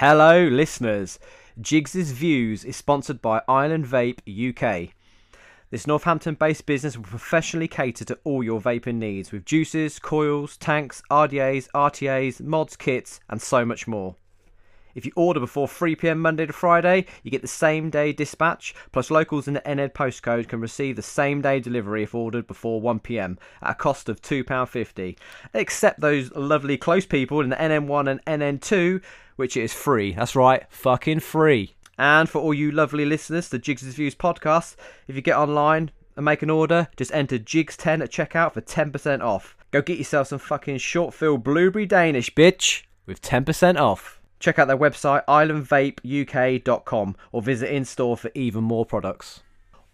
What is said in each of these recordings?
Hello, listeners. Jigs' Views is sponsored by Island Vape UK. This Northampton based business will professionally cater to all your vaping needs with juices, coils, tanks, RDAs, RTAs, mods, kits, and so much more. If you order before 3pm Monday to Friday, you get the same day dispatch, plus locals in the NED postcode can receive the same day delivery if ordered before 1pm at a cost of £2.50. Except those lovely close people in the NN1 and NN2, which is free. That's right, fucking free. And for all you lovely listeners to Jigs' Views podcast, if you get online and make an order, just enter Jigs10 at checkout for 10% off. Go get yourself some fucking short fill blueberry Danish, bitch, with 10% off. Check out their website islandvapeuk.com or visit in store for even more products.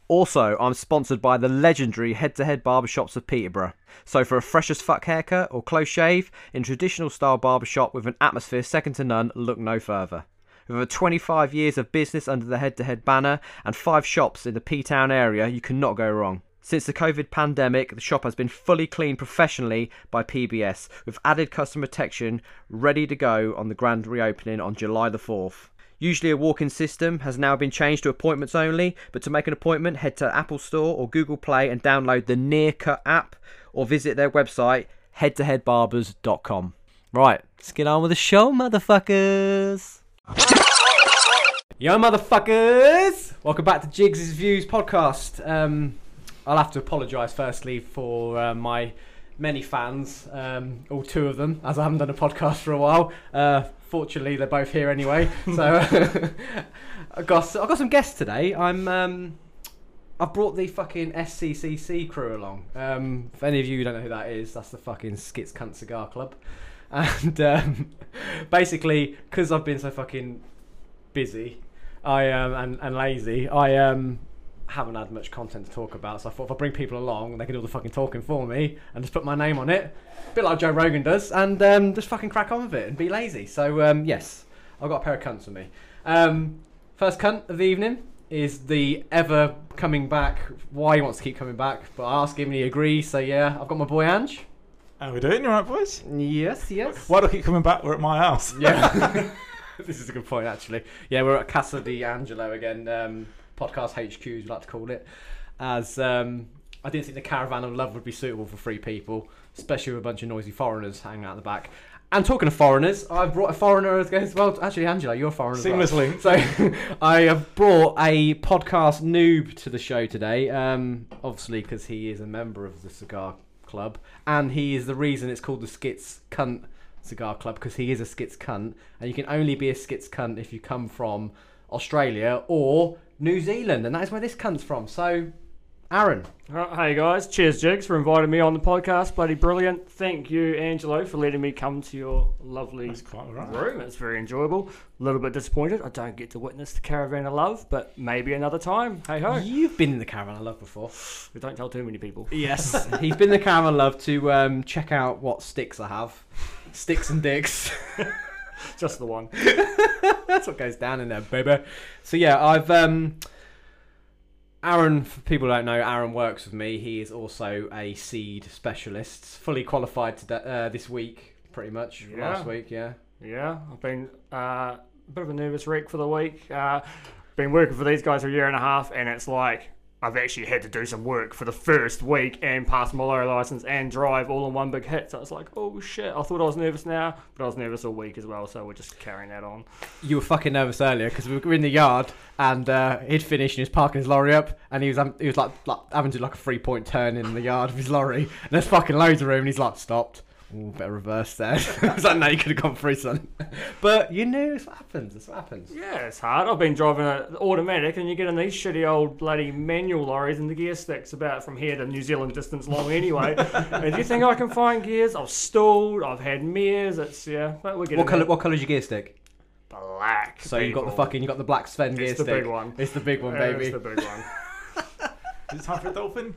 Also, I'm sponsored by the legendary head to head barbershops of Peterborough. So, for a fresh as fuck haircut or close shave in traditional style barbershop with an atmosphere second to none, look no further. With over 25 years of business under the head to head banner and five shops in the P Town area, you cannot go wrong. Since the COVID pandemic, the shop has been fully cleaned professionally by PBS with added customer protection ready to go on the grand reopening on July the 4th. Usually a walk in system has now been changed to appointments only, but to make an appointment, head to Apple Store or Google Play and download the Nearcut app or visit their website headtoheadbarbers.com. Right, let's get on with the show, motherfuckers. Yo, motherfuckers! Welcome back to Jigs' Views podcast. Um, I'll have to apologise firstly for uh, my many fans, um, all two of them, as I haven't done a podcast for a while. Uh, fortunately, they're both here anyway. so I got I got some guests today. I'm um, I brought the fucking SCCC crew along. Um, if any of you don't know who that is, that's the fucking Skits Cunt Cigar Club. And um, basically, because I've been so fucking busy, I um, and, and lazy, I um, haven't had much content to talk about. So I thought if I bring people along, they can do all the fucking talking for me and just put my name on it, a bit like Joe Rogan does, and um, just fucking crack on with it and be lazy. So um, yes, I've got a pair of cunts with me. Um, first cunt of the evening is the ever coming back. Why he wants to keep coming back, but I asked him and he agrees. So yeah, I've got my boy Ange. How we doing? You alright, boys? Yes, yes. Why do I keep coming back? We're at my house. Yeah. this is a good point, actually. Yeah, we're at Casa di Angelo again. Um, podcast HQ, we like to call it. As um, I didn't think the caravan of love would be suitable for three people, especially with a bunch of noisy foreigners hanging out the back. And talking of foreigners, I've brought a foreigner as well. Actually, Angela, you're a foreigner. as well. Seamlessly. So I have brought a podcast noob to the show today. Um, obviously, because he is a member of the Cigar Club, and he is the reason it's called the Skits Cunt Cigar Club because he is a Skits Cunt, and you can only be a Skits Cunt if you come from Australia or New Zealand, and that is where this comes from. So, Aaron, hey guys, cheers Jigs for inviting me on the podcast. Bloody brilliant. Thank you, Angelo, for letting me come to your lovely That's quite all right. room. It's very enjoyable. A little bit disappointed I don't get to witness the caravan of love, but maybe another time. Hey ho. you've been in the Caravan of Love before. We don't tell too many people. Yes, he's been in the Caravan of Love to um, check out what sticks I have. Sticks and dicks. Just the one. That's what goes down in there, baby. So yeah, I've um Aaron, for people who don't know, Aaron works with me. He is also a seed specialist, fully qualified to uh, this week, pretty much. Yeah. Last week, yeah. Yeah, I've been uh, a bit of a nervous wreck for the week. Uh, been working for these guys for a year and a half, and it's like I've actually had to do some work for the first week and pass my lorry license and drive all in one big hit. So it's like, oh shit! I thought I was nervous now, but I was nervous all week as well. So we're just carrying that on. You were fucking nervous earlier because we were in the yard and uh, he'd finished and he was parking his lorry up and he was um, he was like, like having to do like a three point turn in the yard of his lorry and there's fucking loads of room and he's like stopped. Ooh, better reverse there. I was like, no, you could have gone through, son. But you knew it's what happens. It's what happens. Yeah, it's hard. I've been driving an automatic, and you get in these shitty old bloody manual lorries, and the gear sticks about from here to New Zealand distance long anyway. and do you think I can find gears? I've stalled. I've had mirrors. It's yeah. But we're getting What colour? there. What colour's your gear stick? Black. So you got the fucking you got the black Sven gear stick. It's the big one. It's the big one, baby. It's the big one. Is it time for a dolphin?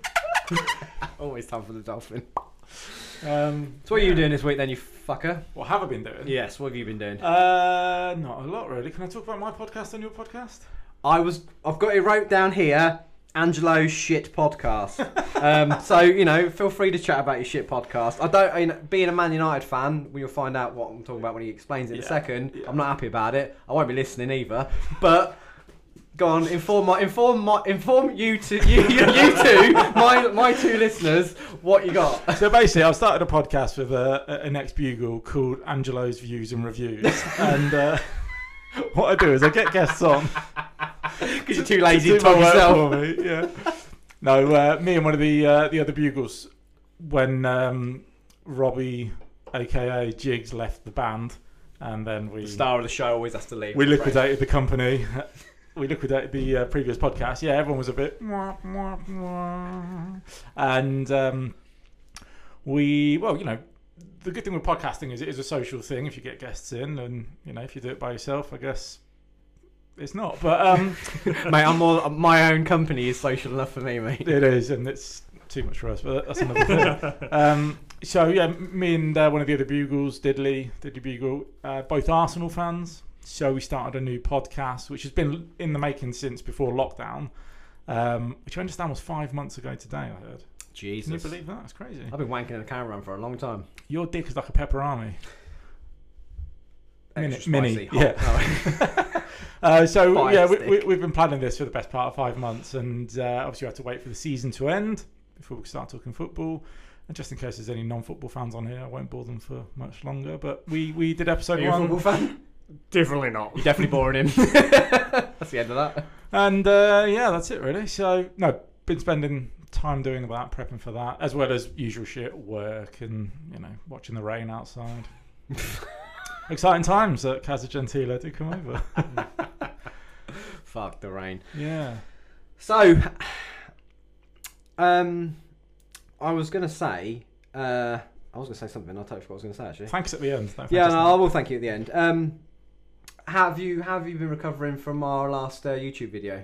Always time for the dolphin. Um, So what are you doing this week then, you fucker? what have I been doing? Yes, what have you been doing? Uh, not a lot really. Can I talk about my podcast on your podcast? I was I've got it wrote down here. Angelo shit podcast. um, so you know, feel free to chat about your shit podcast. I don't. You know, being a Man United fan, we'll find out what I'm talking about when he explains it in a second. yeah. I'm not happy about it. I won't be listening either. But go on, inform my, inform my, inform you two, you, you, you two, my my two listeners, what you got. So basically, I've started a podcast with a, an ex bugle called Angelo's Views and Reviews, and uh, what I do is I get guests on Because you're too lazy to my talk yourself. for me. Yeah. No, uh, me and one of the uh, the other bugles when um, Robbie, aka Jigs, left the band, and then we The star of the show always has to leave. we liquidated the company. We liquidated the uh, previous podcast. Yeah, everyone was a bit, mwah, mwah, mwah. and um, we, well, you know, the good thing with podcasting is it is a social thing. If you get guests in, and you know, if you do it by yourself, I guess it's not. But um, mate. I'm more. My own company is social enough for me, mate. it is, and it's too much for us. But that's another thing. um, so yeah, me and uh, one of the other bugles, Diddley, Diddley Bugle, uh, both Arsenal fans. So we started a new podcast, which has been in the making since before lockdown, um, which I understand was five months ago today. I heard. Can you Jesus. believe that? That's crazy. I've been wanking in a camera run for a long time. Your dick is like a Peperami. Mini, mini, yeah. Uh, so Fire yeah, we, stick. we, we've been planning this for the best part of five months, and uh, obviously we had to wait for the season to end before we start talking football. And just in case there's any non-football fans on here, I won't bore them for much longer. But we we did Are episode you a one, football fan? Definitely not. You're definitely boring him. That's the end of that. and uh, yeah, that's it really. So no, been spending time doing that, prepping for that, as well as usual shit, work, and you know, watching the rain outside. Exciting times at Casa Gentile did come over. Fuck the rain. Yeah. So, um, I was gonna say, uh, I was gonna say something. I totally forgot what I was gonna say actually. Thanks at the end. No, Yeah, no, I will thank you at the end. Um, have you have you been recovering from our last uh, YouTube video?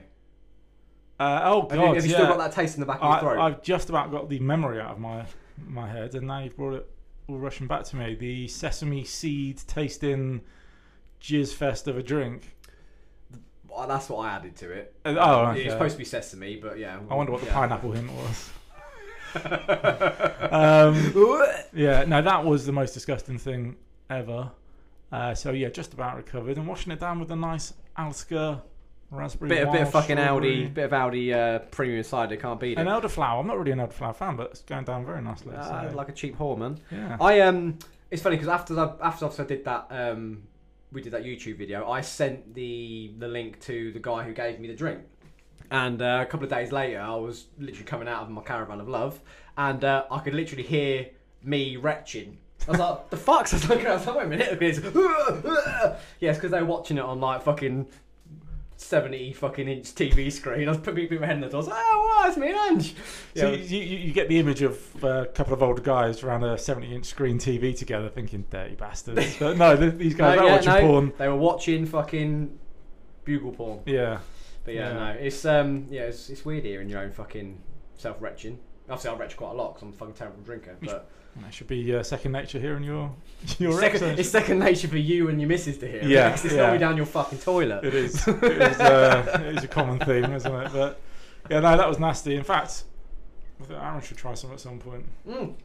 Uh, oh Have god, you, have you yeah. still got that taste in the back of your I, throat? I've just about got the memory out of my my head, and now you've brought it all rushing back to me. The sesame seed tasting jizz fest of a drink. Well, that's what I added to it. Uh, oh, okay. It's supposed to be sesame, but yeah. I wonder what the yeah. pineapple hint was. um, yeah, no, that was the most disgusting thing ever. Uh, so yeah, just about recovered and washing it down with a nice Alska raspberry. bit, a bit of fucking Aldi, bit of Aldi uh, premium cider. Can't beat it. An elderflower. I'm not really an elderflower fan, but it's going down very nicely. Uh, so, like a cheap whore, man. yeah. I um, it's funny because after the, after I did that um, we did that YouTube video. I sent the the link to the guy who gave me the drink, and uh, a couple of days later, I was literally coming out of my caravan of love, and uh, I could literally hear me retching. I was like, "The fuck's?" I was like, I was like, "Wait a minute!" It's, yes, because they were watching it on like fucking. 70 fucking inch TV screen. I was putting my head in the door. I was like, oh, wow, it's me and Ange. So Yeah, you, you, you get the image of uh, a couple of older guys around a 70 inch screen TV together thinking, dirty bastards. but no, th- these guys No, are yeah, watching no, porn. They were watching fucking bugle porn. Yeah. But yeah, Yeah. no, it's um, yeah, it's, it's weird hearing your own fucking self retching. Obviously, I retch quite a lot because I'm a fucking terrible drinker. But That should be uh, second nature here in your, your second, accent. it's second nature for you and your missus to hear. Yeah, because it's yeah. not me down your fucking toilet. It is. It is, uh, it is a common theme, isn't it? But yeah, no, that was nasty. In fact, I think Aaron should try some at some point. Mm.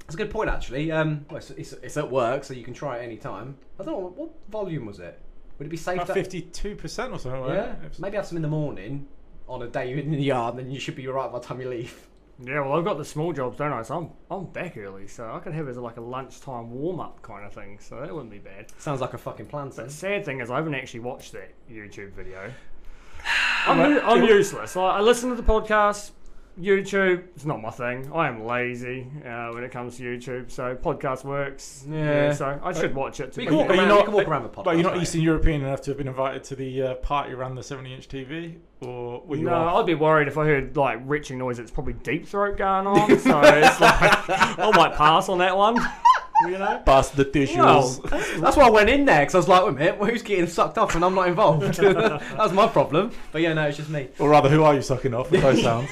That's a good point, actually. Um, well, it's, it's, it's at work, so you can try it any time. I don't know what, what volume was it. Would it be safe? About 52% or something. wasn't yeah, it? It maybe have some in the morning on a day in the yard, and then you should be alright by the time you leave. Yeah, well, I've got the small jobs, don't I? So I'm, I'm back early, so I could have it as like a lunchtime warm up kind of thing, so that wouldn't be bad. Sounds like a fucking plan, But the sad thing is, I haven't actually watched that YouTube video. I'm, I'm useless. I listen to the podcast. YouTube, it's not my thing. I am lazy uh, when it comes to YouTube, so podcast works. Yeah. so I should watch it. To We be can walk But fair. you're not- can walk around the podcast. But you're not mate. Eastern European enough to have been invited to the uh, party around the 70 inch TV? Or were you No, off? I'd be worried if I heard like retching noise. It's probably deep throat going on, so it's like I might pass on that one. You know. Bust the tissues. Well, That's why I went in there because I was like, wait a minute, who's getting sucked off and I'm not involved? that's my problem. But yeah, no, it's just me. or rather, who are you sucking off with those sounds?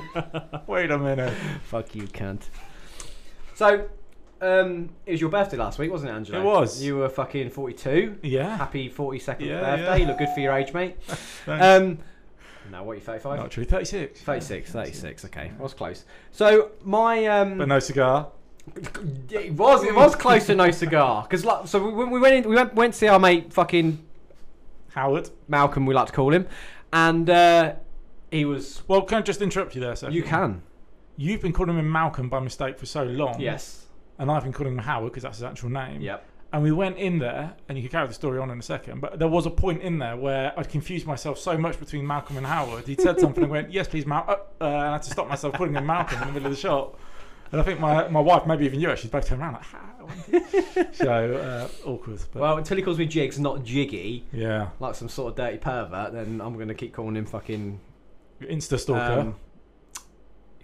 Wait a minute. Fuck you, cunt. So, um, it was your birthday last week, wasn't it, Angela? It was. You were fucking 42. Yeah. Happy 42nd Yeah, birthday. yeah. You look good for your age, mate. Um, No, what are you, 35? Not true. 36. 36, 36, okay. I Was close. So, my. Um, But no cigar. It was it was close to no cigar. Because, like, so we, we went in, we went, went to see our mate fucking Howard. Malcolm, we like to call him. And uh, he was. Well, can I just interrupt you there, sir? You can. You've been calling him Malcolm by mistake for so long. Yes. And I've been calling him Howard because that's his actual name. Yep. And we went in there, and you can carry the story on in a second, but there was a point in there where I'd confused myself so much between Malcolm and Howard. He'd said something and went, Yes, please, Mal. Uh, uh, and I had to stop myself calling him Malcolm in the middle of the shot. And I think my, my wife, maybe even you, actually both turned around like, Howard. so uh, awkward. But Well, until he calls me Jigs, not Jiggy, yeah. like some sort of dirty pervert, then I'm going to keep calling him fucking. Insta stalker. Um,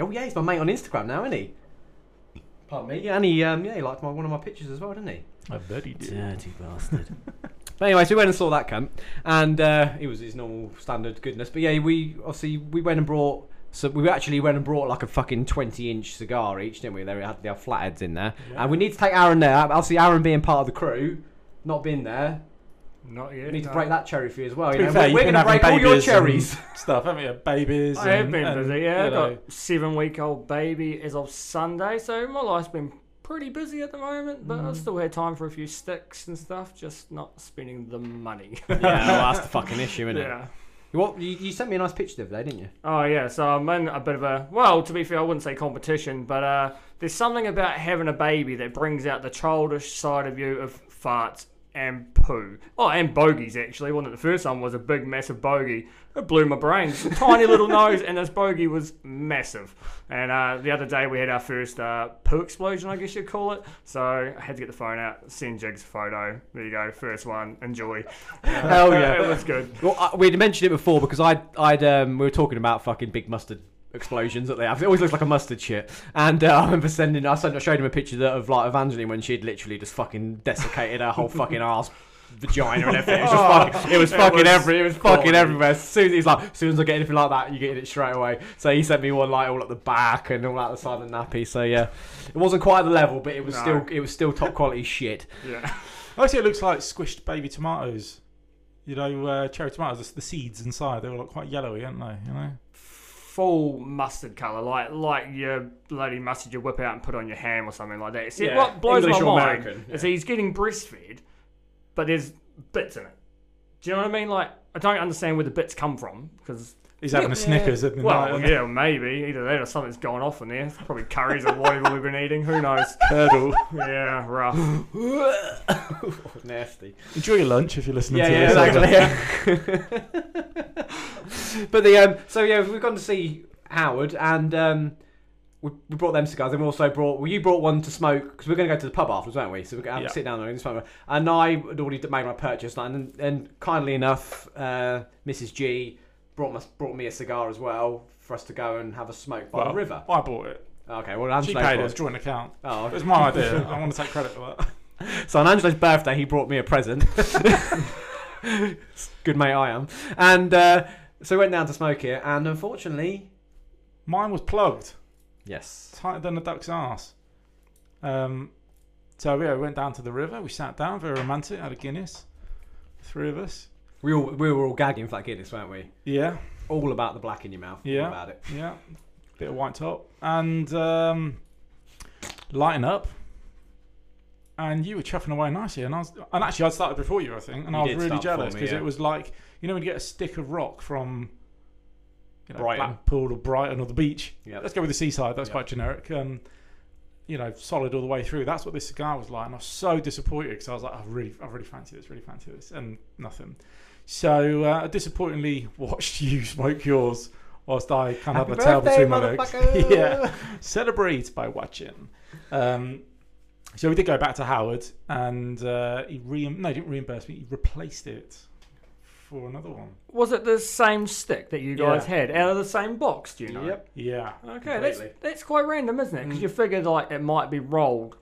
oh, yeah, he's my mate on Instagram now, isn't he? Pardon me. Yeah, and he, um, yeah, he liked my, one of my pictures as well, didn't he? I bet he did. Dirty bastard. but anyway, so we went and saw that cunt, and uh, it was his normal standard goodness. But yeah, we obviously we went and brought. So we actually went and brought like a fucking twenty-inch cigar each, didn't we? There we had the flatheads in there, Yeah. and we need to take Aaron there. Obviously, Aaron being part of the crew, not being there, Not yet. we need to no. break that cherry for you as well. You know? fair, we're you've we're been going to break all your cherries. Stuff, haven't you? Babies. I have and- been and, busy. Yeah, I you know, got seven week old baby as of Sunday, so my life's been pretty busy at the moment. But Mm. I still had time for a few sticks and stuff, just not spending the money. yeah, well, that's the fucking issue, isn't it? Yeah. What you, you sent me a nice picture the other day, didn't you? Oh yeah, so I'm in a bit of a well, to be fair, I wouldn't say competition, but uh, there's something about having a baby that brings out the childish side of you of farts and poo. Oh, and bogeys actually. One of the first one was a big, massive bogey. It blew my brains. Tiny little nose, and this bogey was massive. And uh, the other day we had our first uh, poo explosion, I guess you'd call it. So I had to get the phone out, send Jigs a photo. There you go, first one. Enjoy. Hell yeah. it was good. Well, uh, we'd mentioned it before because I'd, I'd, um, we were talking about fucking big mustard explosions that they have. It always looks like a mustard shit. And uh, I remember sending, I sent, I showed him a picture of like Evangeline when she'd literally just fucking desiccated her whole fucking ass. Vagina and everything. It was, just fucking, it was It fucking was every. It was fucking quality. everywhere. As soon as he's like, as soon as I get anything like that, you get it straight away. So he sent me one like all at the back and all out the side of the nappy. So yeah, it wasn't quite the level, but it was No. still, it was still top quality shit. Yeah. Actually, it looks like squished baby tomatoes. You know, uh, cherry tomatoes, the, the seeds inside, they were like quite yellowy, aren't they? You know? Full mustard colour, like like your bloody mustard you whip out and put on your ham or something like that. See, Yeah, what blows English my mind American, is he's getting breastfed, but there's bits in it. Do you know what I mean? Like I don't understand where the bits come from because He's having a Snickers at the well, night. yeah, maybe either that or something's gone off in there. It's probably curries or whatever we've been eating. Who knows? Curdle. Yeah, rough. Nasty. Enjoy your lunch if you're listening Yeah, to yeah, this. exactly. yeah. but the um, so yeah, we've gone to see Howard, and um, we, we brought them cigars, and we also brought. Well, you brought one to smoke because we're going to go to the pub afterwards, weren't we? So we're going to Yeah. sit down there and smoke. And I had already made my purchase, and, and kindly enough, uh, Mrs G brought my, brought me a cigar as well for us to go and have a smoke by Well, the river. I bought it. Okay, well, She Angelo paid joint account. Oh, It was my idea. I want to take credit for that. So on Angelo's birthday, he brought me a present. Good mate I am. And uh, so we went down to smoke it, and unfortunately, Mine was plugged, yes. tighter than a duck's ass. Um, so yeah, we went down to the river. We sat down, very romantic. Had a Guinness, three of us. We all we were all gagging for that Guinness, weren't we? Yeah, All about the black in your mouth. all Yeah. about it. yeah. Bit of white top and um, lighting up. And you were chuffing away nicely, and I was, and actually I started before you, I think, and You I was did really start before jealous me, because yeah. it was like you know when you get a stick of rock from you know, Brighton. Blackpool or Brighton or the beach. Yeah. Let's go with the seaside. That's Yeah. quite generic. Um, you know, solid all the way through. That's what this cigar was like, and I was so disappointed because I was like, I really, I really fancy this, really fancy this, and nothing. So uh, I disappointingly watched you smoke yours whilst I kind of Happy had my tail between my legs. yeah, celebrate by watching. Um, so we did go back to Howard, and uh, he re- no, he didn't reimburse me. He replaced it for another one. Was it the same stick that you guys Yeah. had out of the same box? Do you know? Yep. Yeah, Okay, that's Completely. that's quite random, isn't it? Because Mm. you figured like it might be rolled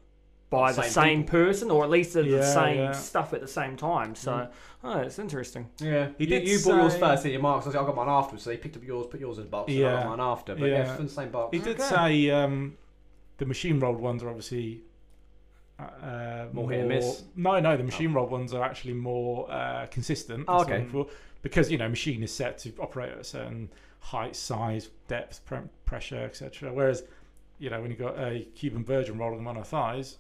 by the Same same, people. person, or at least the Yeah, same yeah. stuff at the same time. So, Mm. oh, it's interesting. Yeah. He you, did you bought yours first, didn't you, Mark? So I got mine afterwards. So they picked up yours, put yours in the box, and I Yeah. got mine after. But yeah, Yeah. it's from the same box. he did Okay. say um, the machine rolled ones are obviously uh, More hit and miss? No, no, the machine rolled ones are actually more uh, consistent. Oh, okay. I'm for- because you know, machine is set to operate at a certain height, size, depth, pre- pressure, etc. Whereas, you know, when you've got a Cuban virgin rolling them on her thighs,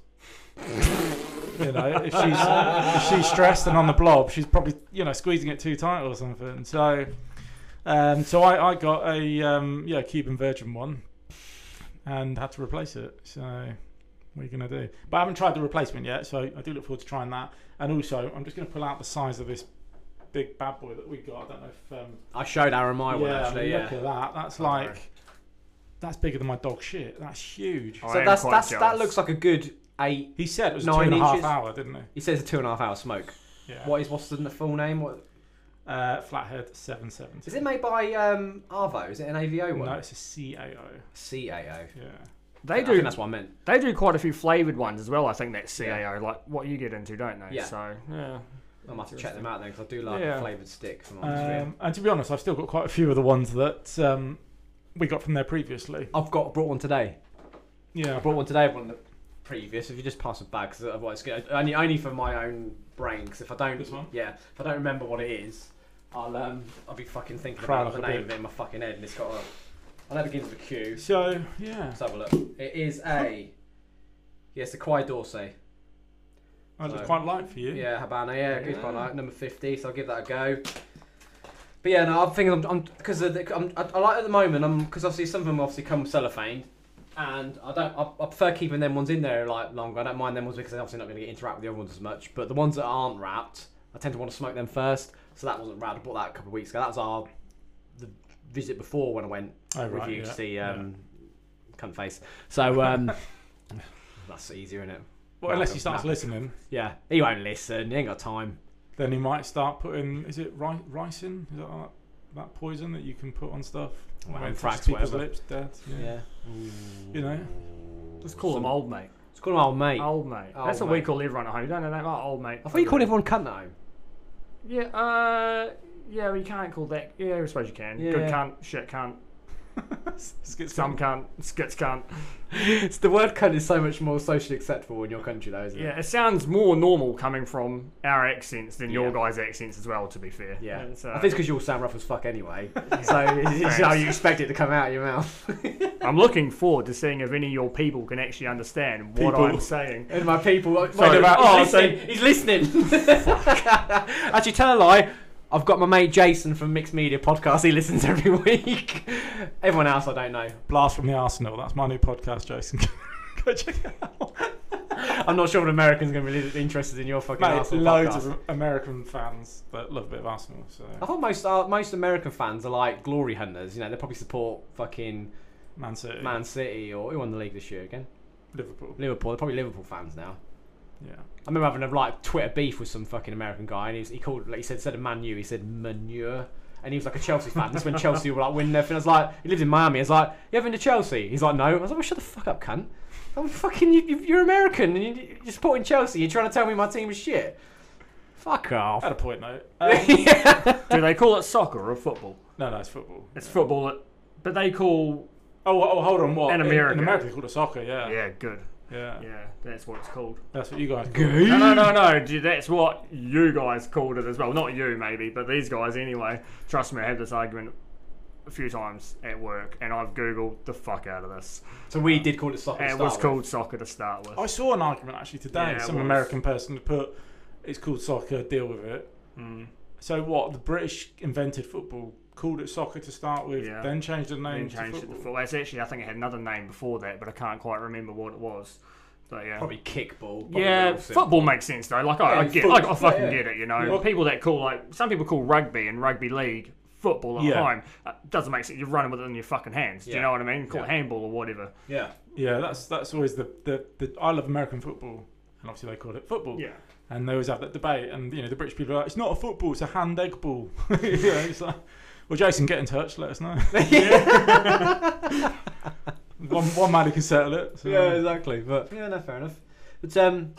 you know, if she's if she's stressed and on the blob, she's probably you know squeezing it too tight or something. So, um, so I, I got a um, yeah Cuban virgin one, and had to replace it. So, what are you gonna do? But I haven't tried the replacement yet, so I do look forward to trying that. And also, I'm just gonna pull out the size of this big bad boy that we got. I don't know if um, I showed Aaron my one yeah, I actually. mean, Yeah. look at that. That's like that's bigger than my dog shit. That's huge. I So am that's quite that's that looks like a good eight. He said it was a Nine two and a half inches. hour, didn't he? He says a two and a half hour smoke. Yeah. What is what's the full name? What Uh, Flathead seven seventy. is it made by um, Arvo? Is it an AVO one? No, it's a CAO. CAO. Yeah. They I do. think that's what I meant. They do quite a few flavoured ones as well. I think that CAO, like what you get into, don't they? Yeah. So yeah. I might have to check them out then because I do like Yeah. flavoured sticks. if I'm honest. Um, and to be honest, I've still got quite a few of the ones that um, we got from there previously. I've got brought one today. Yeah. I Yeah. brought one today. One of the previous. If you just pass it back, because otherwise, it's gonna- only only for my own brain. Because if I don't, This one? yeah, if I don't remember what it is, I'll um, I'll be fucking thinking Crying about the name of it in my fucking head, and it's got a. I know it begins with a Q. So yeah, Let's have a look. It is a. Yes, the Quai d'Orsay. that was So- quite light for you. Yeah, Habana. Yeah, it's Yeah. quite like number fifty. So I'll give that a go. But yeah, no, I'm thinking I'm because I'm, I, I like at the moment. I'm because obviously some of them obviously come cellophane, and I don't. I, I prefer keeping them ones in there like longer. I don't mind them ones because they're obviously not going to get interact with the other ones as much. But the ones that aren't wrapped, I tend to want to smoke them first. So that wasn't wrapped. I bought that a couple of weeks ago. That was our the visit before when I went Oh, with right, you yeah. to see um, cunt face. So um, that's easier, isn't it? Well, unless he starts listening, Yeah, he won't listen. He ain't got time. then he might start putting. Is it ri- ricin? Is that that, that poison that you can put on stuff? Well, When it people's whatever. lips, dead. Yeah. Yeah. You know. Just call them old mate. Let's call an old mate. Old mate. Old That's what we mate. call everyone at home. You don't know that? Oh, old mate. I thought you called everyone cunt at home. Yeah. Uh. Yeah. We can't call that. Yeah. I suppose you can. Good Yeah. cunt. Shit cunt. Skits Some cunt. Skits cunt. It's the word cunt is so much more socially acceptable in your country, though, isn't it? Yeah. It sounds more normal coming from our accents than your Yeah. guys' accents as well. To be fair. Yeah. It's, uh, I think it's because you all sound rough as fuck anyway. so it's how you expect it to come out of your mouth. I'm looking forward to seeing if any of your people can actually understand what People. I'm saying. And my people, Sorry, wait, about- oh, oh, he's listening. He's listening. Actually, tell a lie. I've got my mate Jason from Mixed Media Podcast. He listens every week. Everyone else, I don't know. Blast from the Arsenal. That's my new podcast, Jason. Go check it out. I'm not sure if Americans going to be really interested in your fucking Mate, Arsenal loads podcast. of American fans that love a bit of Arsenal. So I thought most uh, most American fans are like glory hunters. You know, they probably support fucking Man City, Man City or who won the league this year again? Liverpool. Liverpool. They're probably Liverpool fans now. Yeah. I remember having a like Twitter beef with some fucking American guy, and he, was, he called like he said instead of Man he said manure, and he was like a Chelsea fan. This when Chelsea were like winning everything. I was like, he lives in Miami. I was like, you ever been to Chelsea? He's like, no. I was like, well, shut the fuck up, cunt. I'm fucking. You, you- you're American, and you, you're supporting Chelsea. You're trying to tell me my team is shit. Fuck off. Had a point though. Um, yeah. Do they call it soccer or football? no, no, it's football. It's yeah. football, but they call. Oh, oh, hold on. What In In, America. in America, they call it soccer. Yeah. Yeah, good. Yeah. Yeah, that's what it's called. That's what you guys. Call it. No, no, no, no. dude, That's what you guys called it as well. Not you, maybe, but these guys anyway. Trust me, I had this argument a few times at work, and I've googled the fuck out of this. So we did call it soccer. And to it was start called soccer to start with. I saw an argument actually today. Yeah, it Some was. American person put it's called soccer. Deal with it. Mm. So what? The British invented football, called it soccer to start with, Yeah. then changed the Then name changed to it to football. football. It's actually, I think it had another name before that, but I can't quite remember what it was. But yeah. Probably kickball. Probably Yeah, football makes sense though. Like I, I get, foot- like, I fucking yeah, yeah. get it. You know, Yeah. people that call like some people call rugby and rugby league football at Yeah. home uh, doesn't make sense. You're running with it in your fucking hands. Do you know what I mean? Call it handball or whatever. Yeah. Yeah, that's that's always the, the the I love American football, and obviously they call it football. Yeah. And they always have that debate, and you know the British people are like, it's not a football, it's a hand egg ball. you know, it's like, well, Jason, get in touch, let us know. one one man who can settle it. So. Yeah, exactly. But yeah, no, fair enough. But um,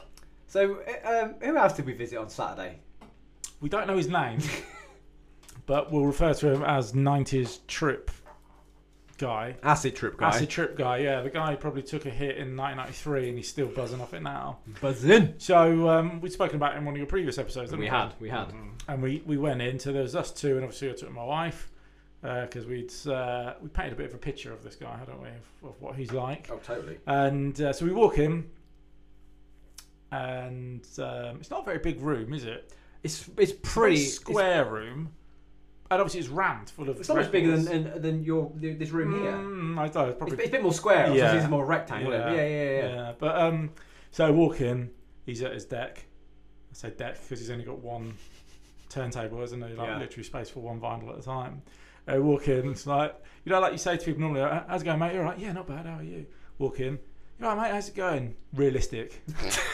so uh, um, who else did we visit on Saturday? We don't know his name, but we'll refer to him as 90s Trip guy. Acid trip guy. Acid trip guy, yeah. The guy probably took a hit in 1993 and he's still buzzing off it now. Buzzing. So um, we'd spoken about it in one of your previous episodes, didn't we? We had, we had. And we, we went in, so there was us two, and obviously I took my wife because we'd uh, we painted a bit of a picture of this guy, hadn't we, of, of what he's like. Oh, totally. And uh, so we walk in, and um, it's not a very big room, is it? It's it's It's a pretty very square room, and obviously it's rammed full of. It's, not much bigger than than, than your this room here. Mm, I don't it's It's, probably it's a bit more square. Yeah. It's more rectangle. Yeah, yeah, yeah. yeah. Yeah, but um, so I walk in. He's at his deck. I say deck because he's only got one turntable, isn't? Like Yeah. literally space for one vinyl at a time. I walk in. It's like you know, like you say to people normally, "How's it going, mate?" You're like, "Yeah, not bad. How are you?" Walk in. You're right, mate. How's it going? Realistic.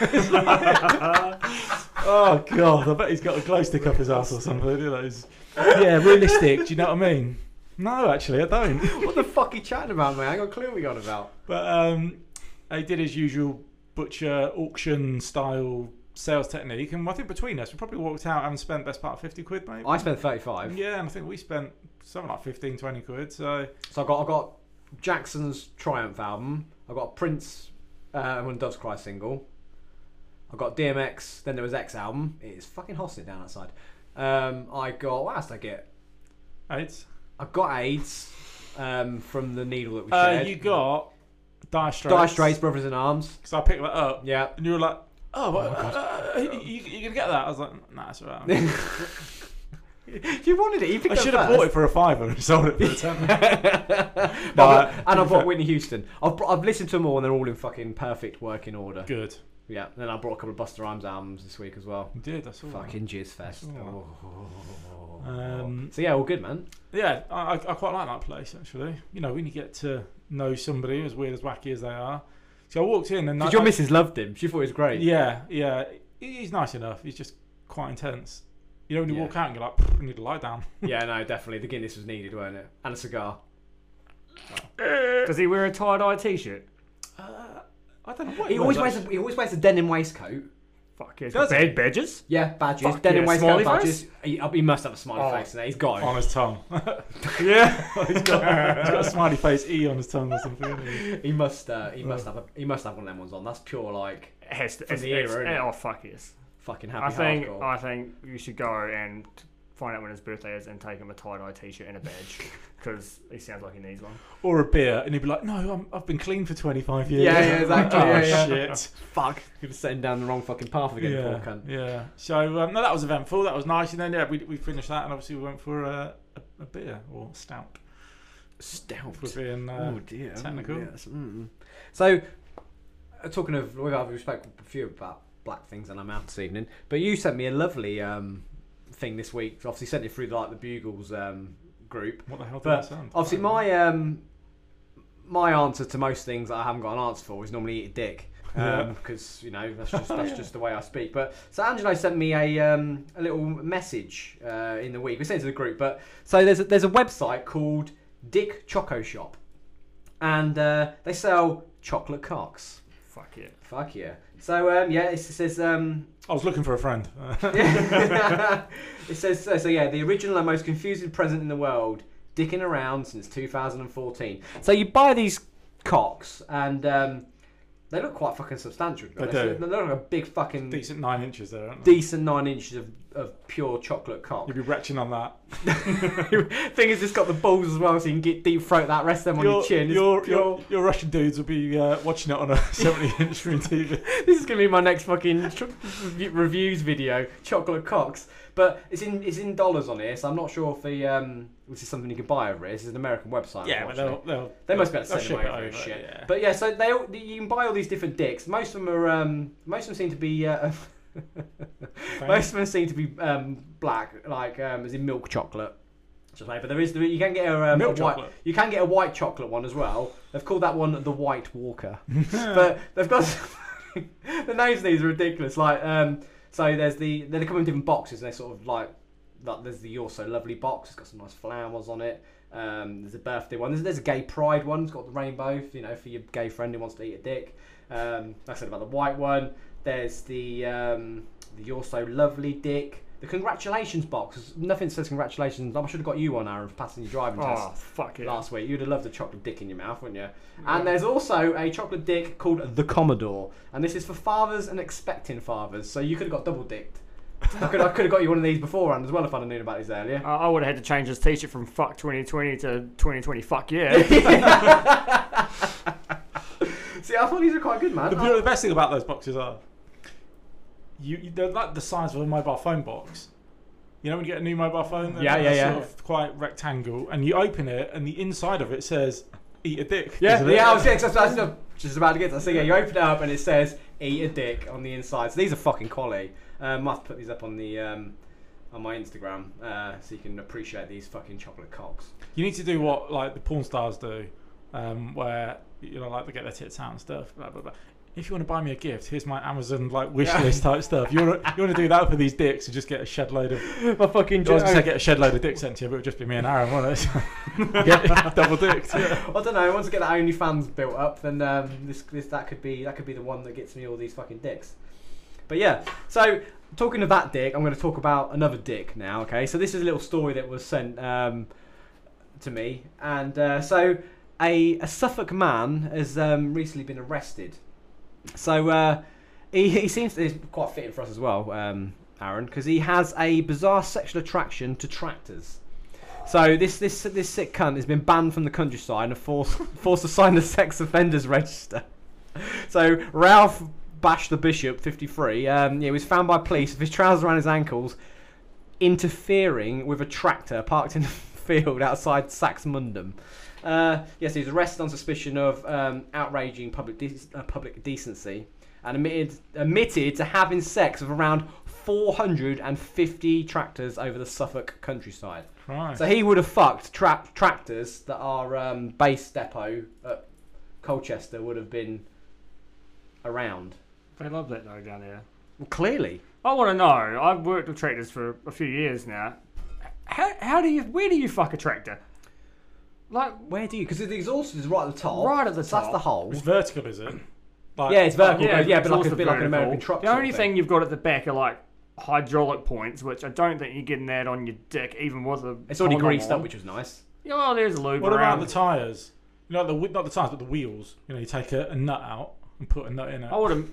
oh god, I bet he's got a glow stick up his ass or something. You know, he's- yeah, realistic. Do you know what I mean? No, actually, I don't. what the fuck are you chatting about, man? I got a clue what you're on about. But um, he did his usual butcher auction style sales technique, and I think between us, we probably walked out and spent best part of fifty quid, maybe. I spent 35. yeah, and I think we spent something like 15, 20 quid. So So I got I got Jackson's Triumph album. I got Prince uh, When Doves Cry single. I got DMX. Then there was X album. It is fucking hosting down outside. Um, I got what else did I get? AIDS. I got AIDS um, from the needle that we Uh, shared. you got Dire Straits. Dire Straits, Brothers in Arms. Because I picked that up, Yeah. and you were like, "Oh, what, uh, you, you gonna get that?" I was like, "Nah, it's alright." you wanted it. You picked I should have bought it for a fiver and sold it for a tenner. But No, I've- I- and I bought Whitney Houston. I've, I've listened to them all, and they're all in fucking perfect working order. Good. Yeah. Then I brought a couple of Busta Rhymes albums this week as well. You did. I saw. Fucking Jizz Fest. Oh. Oh. Um, so yeah, all good, man. Yeah, I, I quite like that place actually. You know, when you get to know somebody as weird as wacky as they are. So I walked in and I, your I- missus loved him? She thought he was great. Yeah, yeah. He- He's nice enough. He's just quite intense. You know, when you Yeah. walk out and you're like, "Pff, I need to lie down. yeah, no, definitely. The Guinness was needed, weren't it? And a cigar. Does he wear a tie dye t shirt? Uh, I don't know what He always wears. A, he always wears a denim waistcoat. Fuck yeah, he's Does got bad badges. Yeah, badges. Fuck denim yeah, waistcoat smiley badges. He, he must have a smiley Oh. face in there. He's got it. on his tongue. Yeah. he's, got, he's got a smiley face E on his tongue or something. hasn't he? he must. Uh, he must have. A, he must have one of them ones on. That's pure like It has to, From it's, the era, it's- innit? oh fuck yes. fucking happy I think hardcore. I think you should go and find out when his birthday is and take him a tie dye t shirt and a badge because he sounds like he needs one. Or a beer, and he'd be like, "No, I'm, I've been clean for 25 years." Yeah, yeah, exactly, oh yeah, yeah. shit. Fuck. He was setting down the wrong fucking path again. yeah, Poor cunt. yeah. So um, no, that was eventful. That was nice. And then yeah, we, we finished that, and obviously we went for a, a, a beer or stout. Stout. For being uh, oh dear. technical. Mm, yes, mm. So, uh, talking of, with other respect, a few about black things, and I'm out this evening. But you sent me a lovely um, thing this week. Obviously, sent it through like the Bugles um, group. what the hell did But that sound? Obviously, my um, my answer to most things that I haven't got an answer for is normally eat a dick. Yeah. Um, because you know that's just that's just the way I speak. But so Angelo sent me a um, a little message uh, in the week. We sent it to the group. But so there's a, there's a website called Dick Choco Shop, and uh, they sell chocolate cocks. Fuck yeah. Fuck yeah! So um, yeah, it says um, I was looking for a friend. it says so, so. Yeah, the original and most confusing present in the world, dicking around since 2014. So you buy these cocks, and um, they look quite fucking substantial. They honest. do. They look like a big fucking Decent nine inches there, aren't they? decent nine inches of, of pure chocolate cock. You'd be retching on that. Thing is, it's got the balls as well, so you can get deep throat that. Rest them on your, chin. It's your, pure- your, your Russian dudes will be uh, watching it on a 70 inch screen TV. this is gonna be my next fucking tr- reviews video. Chocolate cocks, but it's in it's in dollars on here, so I'm not sure if the um this is something you can buy over here. This is an American website. Yeah, but they'll, they'll, They must be able to send them over over, shit. yeah. But yeah, so they all, you can buy all these different dicks. Most of them are um, most of them seem to be uh, most of them seem to be um, black, like um, as in milk chocolate. But there is you can get a, um, Milk a white chocolate? you can get a white chocolate one as well. They've called that one the White Walker, but they've got the names of these are ridiculous. Like um, so there's the they come in different boxes. And They're sort of like like there's the You're So Lovely box. It's got some nice flowers on it. Um, there's a birthday one. There's, there's a gay pride one. It's got the rainbow. You know, for your gay friend who wants to eat a dick. Um, like I said about the white one. There's the um, the You're So Lovely dick. the congratulations box. Nothing says congratulations. I should have got you one, Aaron, for passing your driving Oh, test fuck it. last week. You'd have loved a chocolate dick in your mouth, wouldn't you? And there's also a chocolate dick called the Commodore, and this is for fathers and expecting fathers. So you could have got double dicked. I could, I could have got you one of these beforehand as well if I'd have known about these earlier. I I would have had to change his t-shirt from fuck 2020 to 2020 fuck yeah. See, I thought these were quite good, man. The, the best thing about those boxes are, you, they're like the size of a mobile phone box. You know when you get a new mobile phone, Yeah, they're yeah, sort yeah. of quite rectangle, and you open it, and the inside of it says "eat a dick." Yeah, yeah, I was, yeah, 'cause I was just- just about to get to that. So yeah, you open it up and it says "eat a dick" on the inside. So these are fucking collie. I to put these up on the um, on my Instagram uh, so you can appreciate these fucking chocolate cocks. You need to do what like the porn stars do, um, where you know like they get their tits out and stuff. Blah, blah, blah. If you want to buy me a gift, here's my Amazon like wish list type stuff. You want to you want to do that for these dicks and just get a shed load of. My fucking I was gonna say get a shed load of dicks sent to you, but it would just be me and Aaron, wouldn't it? get double dicked. Yeah. I don't know. Once I get that OnlyFans built up, then um, this, this that could be that could be the one that gets me all these fucking dicks. But yeah, so talking of that dick, I'm going to talk about another dick now. Okay, so this is a little story that was sent um, to me, and uh, so a, a Suffolk man has um, recently been arrested. So uh, he, he seems to, quite fitting for us as well, um, Aaron, because he has a bizarre sexual attraction to tractors. So this this this sick cunt has been banned from the countryside and forced forced to sign the sex offenders register. So Ralph Bash the Bishop, 53, um, yeah, was found by police with his trousers around his ankles, interfering with a tractor parked in the field outside Saxmundham. Uh, yes, he was arrested on suspicion of um, outraging public de- uh, public decency and admitted admitted to having sex with around 450 tractors over the Suffolk countryside. Right. So he would have fucked tra- tractors that are um, base depot at Colchester would have been around. they love that though down there. Well, clearly. I want to know. I've worked with tractors for a few years now. How, how do you? Where do you fuck a tractor? Like Where do you? Because the exhaust is right at the top. Right at the so That's the hole. It's vertical, is it? Like, Yeah, it's vertical. Yeah, yeah, but like a bit like an. American truck. The only of thing you've got at the back are like hydraulic points, which I don't think you're getting that on your dick, even with a. It's already condom greased on. up, which was nice. Yeah, well, there's a lube What around. about the tyres? You know, the whe- not the tyres, but the wheels. You know, you take a, a nut out and put a nut in it. I would, im-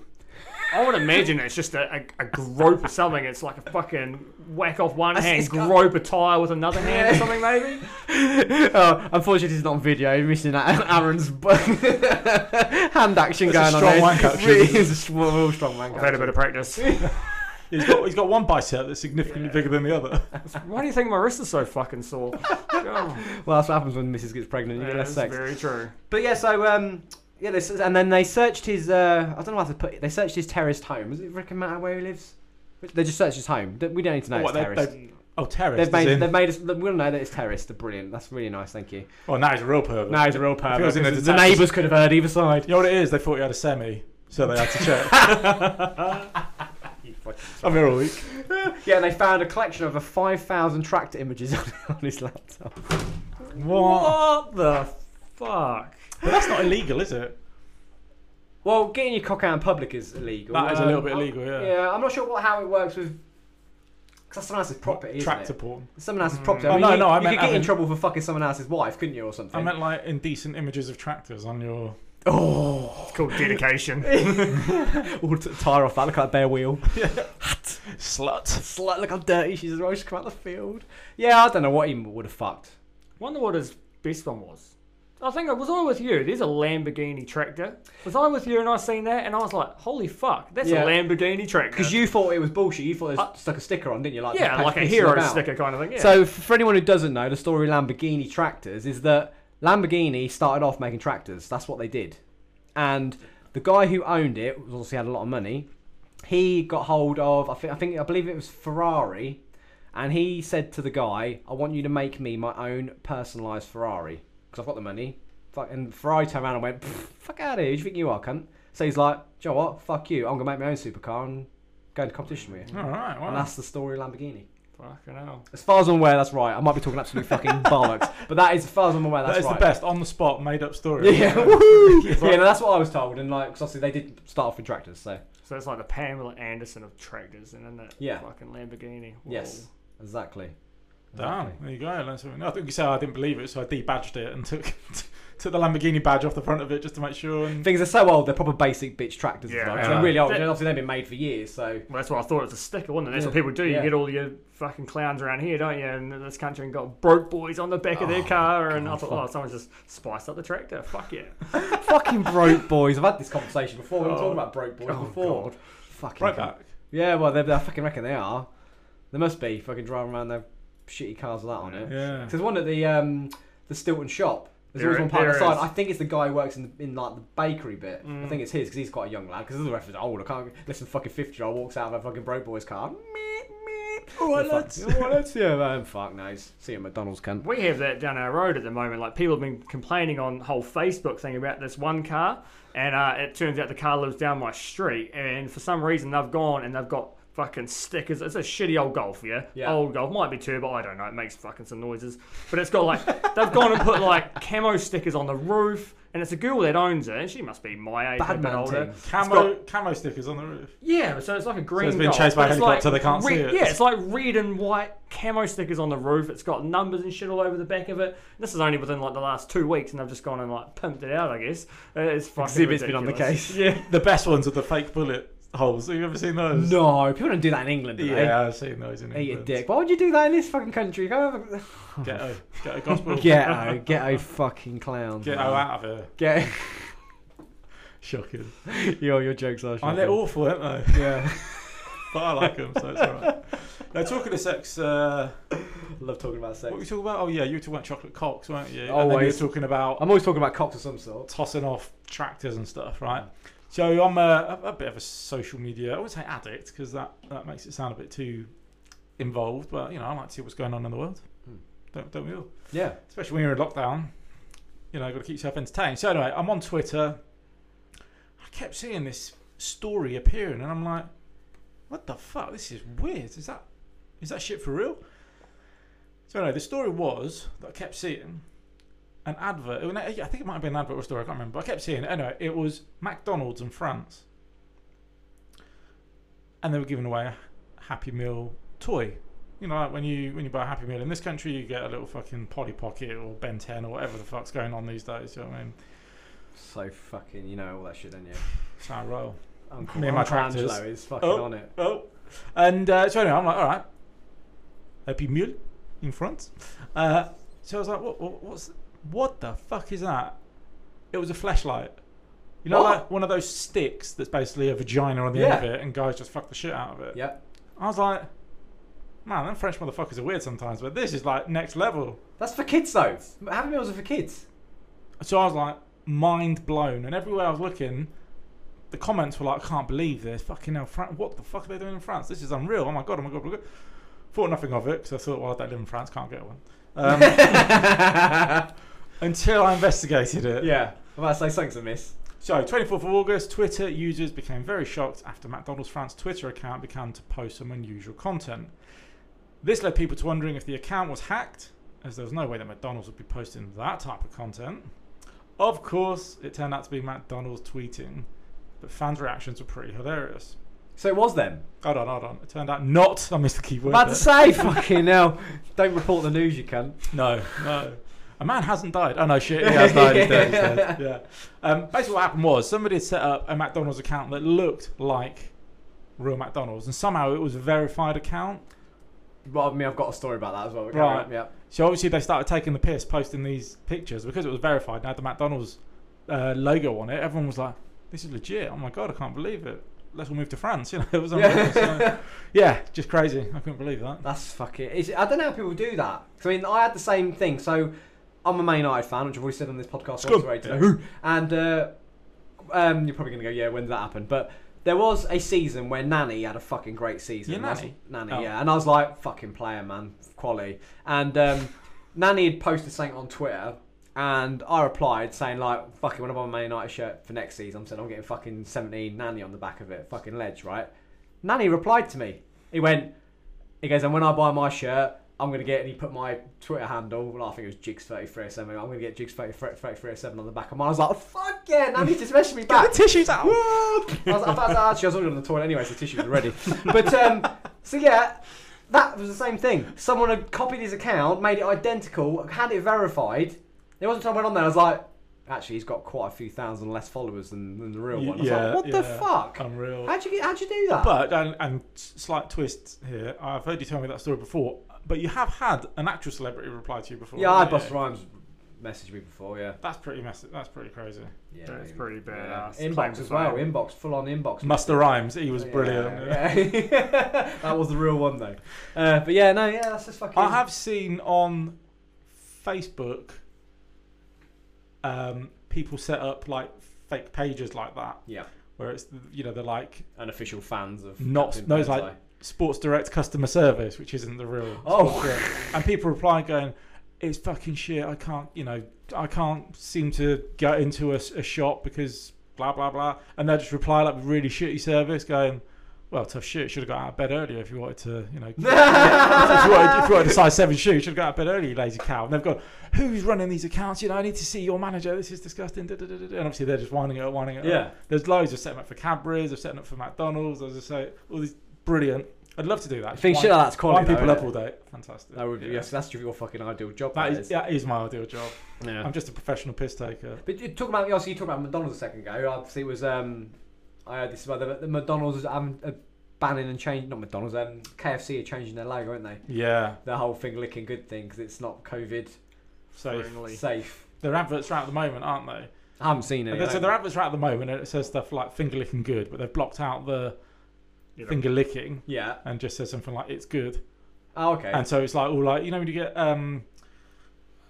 I would imagine it's just a, a, a grope or something. It's like a fucking whack off one It's- hand, it's got- grope a tire with another hand or something, maybe. oh, unfortunately, it's not on video. You're missing that Aaron's bu- hand action It's a going on. strong there. wank It's action. really is a real strong wank I've had a bit of practice. He's got, he's got one bicep that's significantly bigger than the other. Why do you think my wrist is so fucking sore? Oh, Well, that's what happens when Mrs. gets pregnant. You yeah, get less that's sex. very true. But yeah, so um, yeah, this is, and then they searched his. Uh, I don't know how to put. it. They searched his terraced home. Does it recommend where he lives? They just searched his home. We don't need to know What, it's they- terraced. they- Oh, terrorist. They've made. They've made us. We don't know that it's terraced. They're brilliant. That's really nice. Thank you. Well, now he's a real pervert. Now he's a real If he pervert. was in a because The detached- neighbours could have heard either side. You know what it is? They thought he had a semi, so they had to check. I'm here all week. Yeah, and they found a collection of over five thousand tractor images on, on his laptop. What? What the fuck? But that's not illegal, is it? Well, getting your cock out in public is illegal. That is a Um, little bit illegal, yeah. Yeah, I'm not sure what how it works with. Because that's someone else's property, isn't Tractor it? porn. Someone else's property. Oh, I mean, no, you, no, I you meant could get in having- trouble for fucking someone else's wife, couldn't you, or something? I meant like indecent images of tractors on your. oh, It's called dedication. all t- tire off that. Look at that bare wheel. Slut. Slut, look how dirty she is. Right, she's come out the field. Yeah, I don't know what he would have fucked. Wonder what his best one was. I think I was I with you. There's a Lamborghini tractor. Was I with you and I seen that and I was like, holy fuck, that's Yeah. a Lamborghini tractor. Because you thought it was bullshit. You thought it was Uh, stuck a sticker on, didn't you? Like yeah, like a hero sticker kind of thing. Yeah. So, f- for anyone who doesn't know, the story of Lamborghini tractors is that Lamborghini started off making tractors. That's what they did. And the guy who owned it, obviously had a lot of money, he got hold of, I think, I think, I believe it was Ferrari, and he said to the guy, "I want you to make me my own personalised Ferrari because I've got the money." Fuck, and Ferrari turned around and went, "Fuck out of here! Who do you think you are, cunt?" So he's like, "Do you know what? Fuck you! I'm gonna make my own supercar and go into competition with you." All right. And that's the story of Lamborghini. Fucking hell. As far as I'm aware, that's right. I might be talking absolute fucking bollocks, but that is, as far as I'm aware, That that's right. the best on the spot made up story. Yeah, woohoo! Yeah, no, that's what I was told, and like, 'cause obviously they did start off with tractors, so So So it's like the Pamela Anderson of tractors, and then that Yeah. fucking Lamborghini. Whoa. Yes, exactly. Damn, Exactly. there you go. Learn something. I think you said I didn't believe it, so I debadged it and took took the Lamborghini badge off the front of it just to make sure. And Things are so old; they're proper basic bitch tractors. Yeah, well. yeah. They're really old. They- Obviously, they've been made for years. So Well, that's what I thought it was a sticker, wasn't it? That's what Yeah. people do. You Yeah. get all your fucking clowns around here, don't you? And this country, and got broke boys on the back of their Oh, car. And I thought, fuck. oh, someone's just spiced up the tractor. Fuck yeah. fucking broke boys. I've had this conversation before. We were Oh. talking about broke boys Oh, before. God. Fucking right back. Yeah, well, they, they fucking reckon they are. They must be fucking driving around their shitty cars with that on it. Yeah. There's one at the um, the Stilton shop. There's There always it- one parked there outside. is. I think it's the guy who works in, in like the bakery bit. I Mm. think it's his because he's quite a young lad. Because the rest is old. I can't listen. Fucking fifty year old walks out of a fucking broke boy's car. All right, Fuck- lads. All right, lads. Yeah, man. Fuck knows. See you at McDonald's, cunt. We have that down our road at the moment. Like people have been complaining on the whole Facebook thing about this one car, and uh, it turns out the car lives down my street. And for some reason, they've gone and they've got fucking stickers. It's a shitty old Golf, yeah, Yeah. old Golf might be turbo. I don't know. It makes fucking some noises, but it's got like they've gone and put like camo stickers on the roof. And it's a girl that owns it, and she must be my age, a bit older. Camo camo stickers on the roof. Yeah, so it's like a green. it's been Golf, chased by a helicopter, like they can't see it. Yeah, it's like red and white camo stickers on the roof. It's got numbers and shit all over the back of it. This is only within like the last two weeks, and they've just gone and like pimped it out. I guess it's fucking Exhibit's been on the case. Yeah, The best ones are the fake bullet holes. Have you ever seen those? No, people don't do that in England, do they? Yeah, I've seen those in Eat a England. dick. Why would you do that in this fucking country? Go over... Ghetto, ghetto gospel. Ghetto, ghetto fucking clowns. Ghetto man. out of here. Ghetto. Shocking. Your your jokes are. And they're awful, aren't they? Yeah. But I like them, so it's alright. Now, talking of sex, uh, Love talking about sex. what were we talking about? Oh, yeah, you were talking about chocolate cocks, weren't you? And then you were talking about I'm always talking about cocks of some sort. tossing off tractors and stuff, right? So I'm a, a, bit of a social media, I wouldn't say addict, because that, that makes it sound a bit too involved, but, you know, I like to see what's going on in the world. Hmm. Don't, don't we all? Yeah. Especially when you're in lockdown. You know, got to keep yourself entertained. So anyway, I'm on Twitter. I kept seeing this story appearing, and I'm like, "What the fuck? This is weird. Is that is that shit for real?" So anyway, the story was that I kept seeing an advert. I think it might have been an advert or a story. I can't remember. But I kept seeing it. Anyway, it was McDonald's in France, and they were giving away a Happy Meal toy. You know, like when you when you buy a Happy Meal in this country, you get a little fucking Polly Pocket or Ben 10 or whatever the fuck's going on these days. You know what I mean? So fucking, you know all that shit, don't you? I roll. Uncle, Me and my tractors. Angelo is fucking Oh. on it. Oh, and uh, so anyway, I'm like, all right, Happy Meal in France. Uh, so I was like, what, what, what's, what the fuck is that? It was a Fleshlight. You know, What? like one of those sticks that's basically a vagina on the end of it, and guys just fuck the shit out of it. Yeah. I was like, man, them French motherfuckers are weird sometimes, but this is like next level. That's for kids though. Happy Meals are for kids. So I was like, mind blown. And everywhere I was looking, the comments were like, I can't believe this. Fucking hell, Fran- what the fuck are they doing in France? This is unreal. Oh my god, oh my god, oh my god. Thought nothing of it because I thought, well, I don't live in France, can't get one. Um, until I investigated it. yeah. I'm about to say something's amiss. So, 24th of August, Twitter users became very shocked after McDonald's France Twitter account began to post some unusual content. This led people to wondering if the account was hacked, as there was no way that McDonald's would be posting that type of content. Of course, it turned out to be McDonald's tweeting, but fans' reactions were pretty hilarious. So it was them. Hold on, hold on. It turned out not. I missed the key word. About to say, fucking hell. Don't report the news, you cunt. No, no. A man hasn't died. Oh no, shit, he has died. He's dead. He's dead. Yeah. Um, basically, what happened was somebody had set up a McDonald's account that looked like real McDonald's, and somehow it was a verified account. Well, I mean, I've got a story about that as well. Right. Yeah. So obviously they started taking the piss, posting these pictures because it was verified and had the McDonald's uh, logo on it. Everyone was like, "This is legit! Oh my god, I can't believe it! Let's all move to France." You know, it was. Yeah. So, yeah, just crazy. I couldn't believe that. That's fucking. It's, I don't know how people do that. I mean, I had the same thing. So, I'm a Man United fan, which I've already said on this podcast. Once today. And uh, um, you're probably going to go, yeah, when did that happen? But there was a season where Nani had a fucking great season. Yeah, Nani? Nani, Oh. yeah. And I was like, fucking player, man. Quality. And um, Nani had posted something on Twitter. And I replied saying like, "Fucking, when I buy my Man United shirt for next season, I'm saying I'm getting fucking 17 Nani on the back of it, fucking ledge, right?" Nani replied to me. He went, he goes, and when I buy my shirt, I'm gonna get, and he put my Twitter handle. Well, I think it was Jigs thirty three oh seven. I'm gonna get Jigs thirty three oh seven on the back of mine. I was like, fuck yeah! Now he's just messaging me back. Get the tissues out. I was, I was, actually, I was already on the toilet anyway, so tissues were ready. But um, so yeah, that was the same thing. Someone had copied his account, made it identical, had it verified. There wasn't time I went on there. I was like, actually, he's got quite a few thousand less followers than, than the real one. I was Yeah, like, what the yeah. fuck? Unreal. How'd you? How'd you do that? But and, and slight twist here. I've heard you tell me that story before. But you have had an actual celebrity reply to you before. yeah, I had haven't Rhymes messaged me before. Yeah, That's pretty messy. That's pretty crazy. yeah, That's he- pretty yeah. badass. Claim Inbox as well. fame. Inbox, full on inbox. Busta Rhymes. He was Yeah, brilliant. yeah. that was the real one though. Uh, but yeah, no, yeah, that's just fucking. I have seen on Facebook um, people set up like fake pages like that, Yeah, where it's you know they're like unofficial fans of. Not- Captain no, it's Birdseye. Sports Direct customer service, which isn't the real. Oh. And people reply going, "It's fucking shit. I can't, you know, I can't seem to get into a shop because blah blah blah." And they just reply like really shitty service, going. Well, tough shit. Should have got out of bed earlier if you wanted to, you know. if, you wanted, if you wanted a size seven shoe, you should have got out of bed earlier, you lazy cow. And they've gone, who's running these accounts? You know, I need to see your manager. This is disgusting. da, da, da. And obviously they're just winding it up, winding it up. Yeah. There's loads of setting up for Cadbury's, of setting up for McDonald's. As I say, all these brilliant. I'd love to do that. I think shit like that's quality. people up all day. Fantastic. That would be, Yeah. yes, that's your fucking ideal job. That is, that is my ideal job. Yeah. I'm just a professional piss taker. But you talk about obviously you talked about McDonald's a second ago. Obviously, it was um, I heard this about the, the McDonald's um, uh, banning and changing. Not McDonald's, um, KFC are changing their logo, aren't they? Yeah. The whole thing looking good thing because it's not COVID So Friendly. safe. their adverts are out at the moment, aren't they? I haven't seen it. So their adverts are out at the moment, and it says stuff like finger licking good, but they've blocked out the You know, finger licking yeah. and just says something like it's good. Oh, okay. And so it's like all like you know when you get um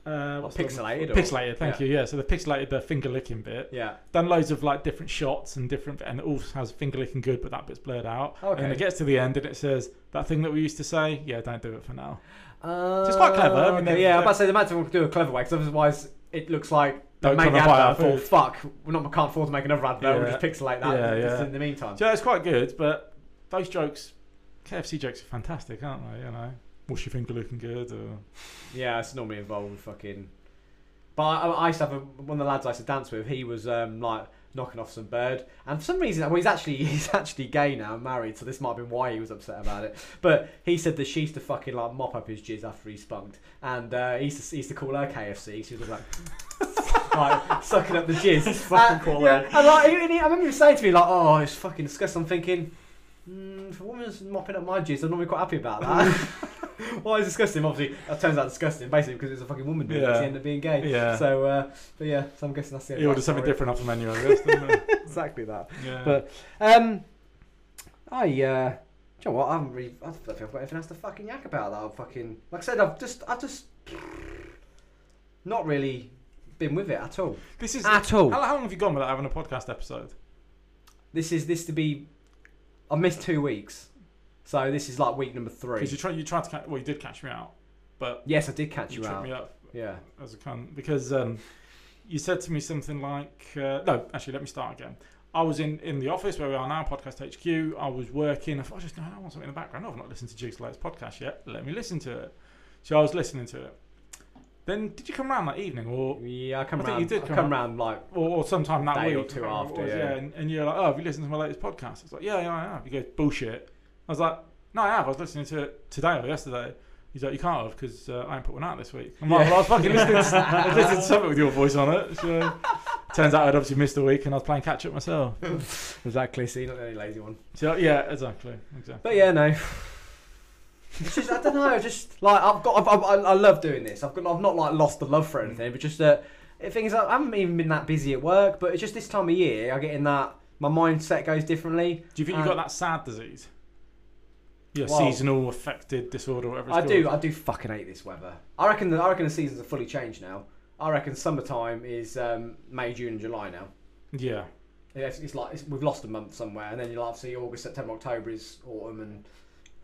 uh what's the- pixelated or- pixelated thank you yeah so they've pixelated the finger licking bit yeah. done loads of like different shots and different and it all has finger licking good but that bit's blurred out Okay. and it gets to the end and it says that thing that we used to say yeah don't do it for now Uh, it's quite clever, I mean, okay, yeah, I'm about to say they might have to do a clever way because otherwise it looks like Don't made come the and buy advert fuck, we're not, we can't afford to make another advert, we'll just pixelate that Yeah, yeah. in the meantime. so it's quite good but those jokes KFC jokes are fantastic aren't they you know what's your finger looking good or Yeah, it's normally involved with fucking. But I, I used to have a, one of the lads I used to dance with. He was um, like knocking off some bird, and for some reason, well, he's actually he's actually gay now, and married. So this might have been why he was upset about it. But he said that she used to fucking like mop up his jizz after he spunked, and uh, he, used to, he used to call her KFC. She was like. like sucking up the jizz. fucking Uh, call yeah, and like, he- he- I remember him saying to me like, "Oh, it's fucking disgusting." I'm thinking, mm, if a woman's mopping up my jizz, I'm normally quite happy about that. Why is it disgusting? Obviously, it turns out disgusting, basically because it's a fucking woman doing it. Yeah. She ended up being gay. Yeah. So, uh, but yeah, so I'm guessing that's the. he ordered something different off the menu I guess exactly that. yeah But um, I uh, do you know what? I haven't really. I don't think I've got anything else to fucking yak about that. I've fucking like I said, I've just, I've just not really been with it at all. this is At all. how, how long have you gone without having a podcast episode This is this to be. I've missed two weeks, so this is like week number three. because you tried you tried to catch well you did catch me out but Yes, I did catch you you, out. me up Yeah. as a cunt because um, you said to me something like, uh, no, actually, let me start again. I was in, in the office where we are now, Podcast HQ. I was working. I thought, I just no, I want something in the background. I've not listened to Jigs Light's podcast yet. Let me listen to it. So I was listening to it. Then did you come round that evening, or Yeah, I come I think round. you did I come come round. like or, or sometime that Day or two after, was, yeah. And, and you're like, oh, have you listened to my latest podcast? It's like, yeah, yeah, I have. You go, bullshit. I was like, no, I have. I was listening to it today or yesterday. He's like, you can't have because uh, I ain't put one out this week. I'm like, Yeah. well, I was fucking listening to, I was listening to something with your voice on it. So turns out I'd obviously missed a week and I was playing catch up myself. exactly. See, not the only lazy one. So yeah, exactly, exactly. But yeah, no. It's just I don't know. Just like I've got, I've, I've, I I love doing this. I've got, I've not like lost the love for anything, but just that uh, things. I haven't even been that busy at work, but it's just this time of year I get in that my mindset goes differently. Do you think you've got that sad disease? Yeah, Well- seasonal affected disorder, whatever it's I called. do, I do fucking hate this weather. I reckon, the, I reckon the seasons are fully changed now. I reckon summertime is um, May, June, and July now. Yeah. It's, it's like it's, we've lost a month somewhere, and then you'll see August, September, October is autumn, and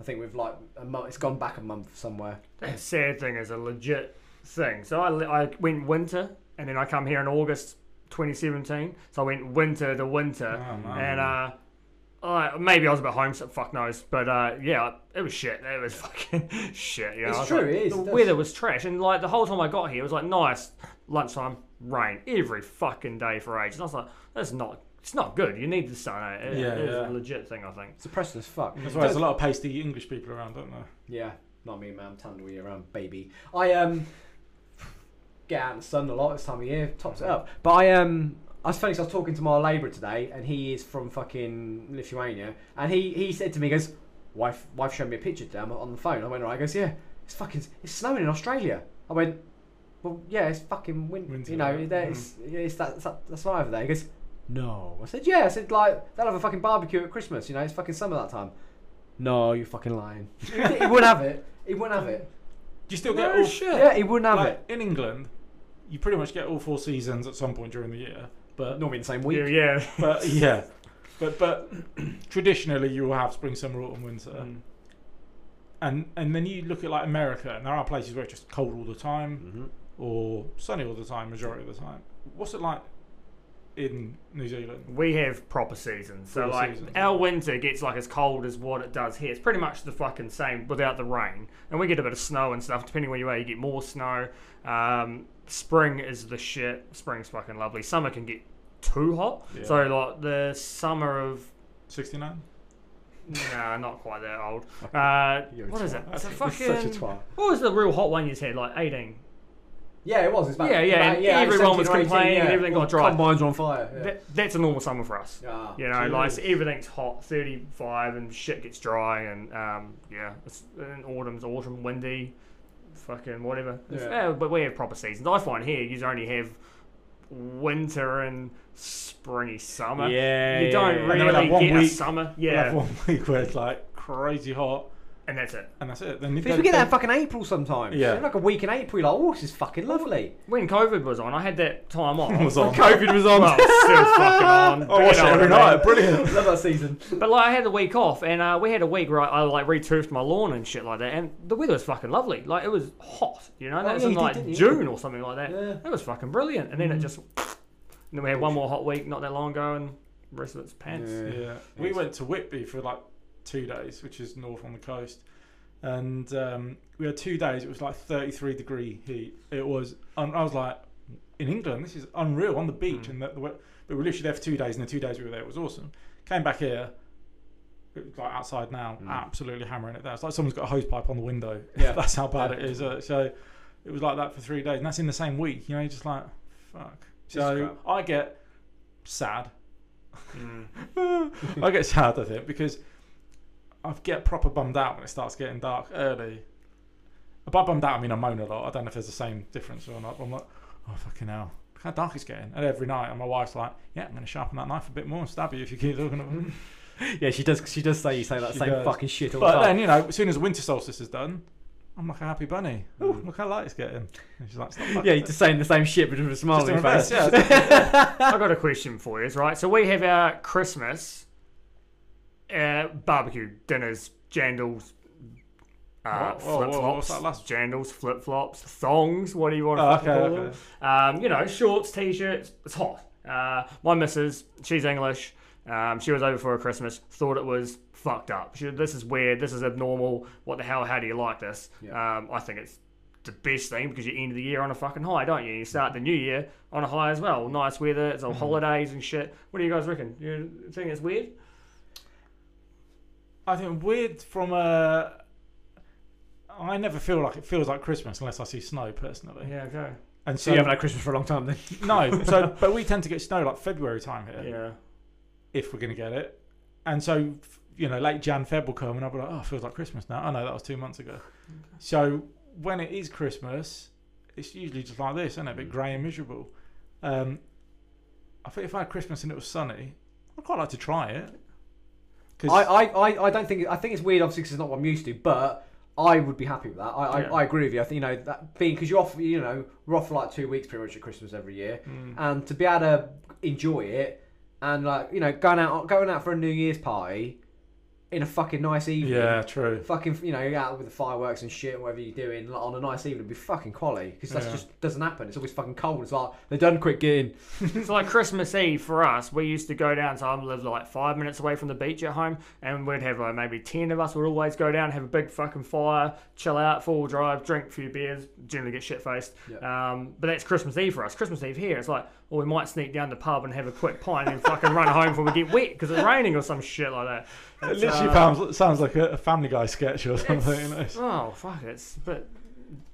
I think we've like a month. It's gone back a month somewhere. That sad thing is a legit thing. So I, I went winter, and then I come here in August 2017. So I went winter to winter, Oh, and uh, Uh, maybe I was a bit homesick, fuck knows. But uh, yeah, it was shit. It was fucking shit. You know? It's true, like- it is, The it weather was trash, and like the whole time I got here, it was like nice lunchtime rain every fucking day for ages. And I was like, that's not. It's not good. You need the sun. It, Yeah, it is yeah. a legit thing, I think. It's depressing as fuck. That's why there's a lot of pasty English people around, don't there? Yeah, not me, man. I'm tanned all year round, baby. I um get out in the sun a lot this time of year, tops it up. But I um I was funny, 'cause I was talking to my labourer today, and he is from fucking Lithuania, and he he said to me, he goes, wife wife showed me a picture today on on the phone. I went, right, he goes, yeah, it's fucking it's snowing in Australia. I went, well, yeah, it's fucking win- Winter, you know, yeah. there- it's, it's that, it's that that's right over there. He goes, no. I said, yeah. I said like they'll have a fucking barbecue at Christmas. You know, it's fucking summer that time. No, you're fucking lying. he wouldn't have it. He wouldn't have it. Do you still get No all shit. Yeah, he wouldn't have like in England? You pretty much get all four seasons at some point during the year, but Normally in the same week. Yeah, yeah. but yeah, but but traditionally you will have spring, summer, autumn, winter, Mm. and and then you look at like America, and there are places where it's just cold all the time Mm-hmm. or sunny all the time, majority of the time. What's it like in New Zealand? We have proper seasons. So Proper like seasons, our yeah. winter gets like as cold as what it does here. It's pretty much the fucking same without the rain. And we get a bit of snow and stuff. Depending where you are, you get more snow. Um, spring is the shit. Spring's fucking lovely. Summer can get too hot. Yeah. So like the summer of Sixty nine. nah, not quite that old. Uh, what is it? It's a fucking. such a twat. What was the real hot one you had? Like eighteen. Yeah, it was. It was about, Yeah, yeah, about- and everyone was or 18, complaining and everything All got dry. Combines were on fire. Yeah. That, that's a normal summer for us. Ah, You know, like everything's hot, 35, and shit gets dry, and um, yeah, it's, and autumn's autumn, windy, fucking whatever. Yeah. yeah, but we have proper seasons. I find here you only have winter and springy summer. Yeah, you don't yeah, yeah. And then we'll really have one get a week- summer. Yeah. Yeah, have one week where it's like crazy hot, and that's it. and that's it. Then you Because we get that in fucking April sometimes. Yeah. Like a week in April, you're like, oh, this is fucking lovely. When COVID was on, I had that time off. Was on. COVID was on. Well, it's still fucking on. I but you watch it know every what I mean. night. Brilliant. Love that season. But like I had the week off, and uh, we had a week where I, I like re-turfed my lawn and shit like that, and the weather was fucking lovely. Like it was hot, you know. Oh, That was yeah, in you did, like didn't you? June or something like that. Yeah. That was fucking brilliant. And then it just, and then we had one more hot week not that long ago, and the rest of it's pants. Yeah. Yeah, we went to Whitby for like two days, which is north on the coast, and um, we had two days. It was like thirty-three degree heat. It was. un- I was like, in England, this is unreal on the beach, Mm. and the, the, we- but we were literally there for two days, and the two days we were there it was awesome. Came back here. it was Like outside now, Mm. absolutely hammering it there. It's like someone's got a hose pipe on the window. Yeah. that's how bad it is. Uh, so it was like that for three days, and that's in the same week. You know, you're just like, fuck. So. I get sad Mm. I get sad, I think, because I get proper bummed out when it starts getting dark early. By bummed out, I mean I moan a lot. I don't know if there's the same difference or not. I'm like, oh, fucking hell. Look how dark it's getting. And every night, and my wife's like, yeah, I'm going to sharpen that knife a bit more and stab you if you keep looking at me. Yeah, she does. She does say you say that She same does. fucking shit all the time. But time. then, you know, as soon as the winter solstice is done, I'm like a happy bunny. Oh, look how light it's getting. And she's like, stop fucking yeah, you're just saying the same shit, but with a smile on in your reverse, face. yeah. I got a question for you, right? So we have our Christmas uh, barbecue dinners, jandals, uh, flip flops, jandals, flip flops, thongs. What do you want to Oh, okay, call okay. them? Um, you know, shorts, t-shirts. It's hot. Uh, my missus, she's English. Um, she was over for a Christmas. Thought it was fucked up. She, this is weird. This is abnormal. What the hell? How do you like this? Um, I think it's the best thing because you end the year on a fucking high, don't you? You start the new year on a high as well. Nice weather. It's all Mm-hmm. holidays and shit. What do you guys reckon? You think it's weird? I think weird from a. I never feel like it feels like Christmas unless I see snow personally. Yeah. Okay. And So so you haven't had Christmas for a long time then. no, so but we tend to get snow like February time here Yeah. if we're going to get it, and so you know late Jan Feb will come and I'll be like, oh, it feels like Christmas now. I know that was two months ago. So when it is Christmas, it's usually just like this, isn't it? A bit grey and miserable. Um, I think if I had Christmas and it was sunny, I'd quite like to try it. 'Cause- I, I, I, I don't think I think it's weird, obviously, because it's not what I'm used to. But I would be happy with that. I, Yeah. I, I agree with you. I think you know that being because you're off, you know, we're off for like two weeks pretty much at Christmas every year, Mm. and to be able to enjoy it and like you know going out going out for a New Year's party, in a fucking nice evening. Yeah, true. Fucking, you know, you're out with the fireworks and shit, whatever you're doing, like, on a nice evening, it'd be fucking quality. Because that Yeah. just doesn't happen. It's always fucking cold. It's like, they're done quick getting. It's like Christmas Eve for us. We used to go down. So I lived like five minutes away from the beach at home, and we'd have like maybe ten of us. We'd always go down, have a big fucking fire, chill out, full drive, drink a few beers, generally get shit faced. Um, but that's Christmas Eve for us. Christmas Eve here, it's like, well, we might sneak down the pub and have a quick pint and fucking run home before we get wet because it's raining or some shit like that. It literally uh, sounds, sounds like a, a Family Guy sketch or something. You know? Oh fuck! It's a bit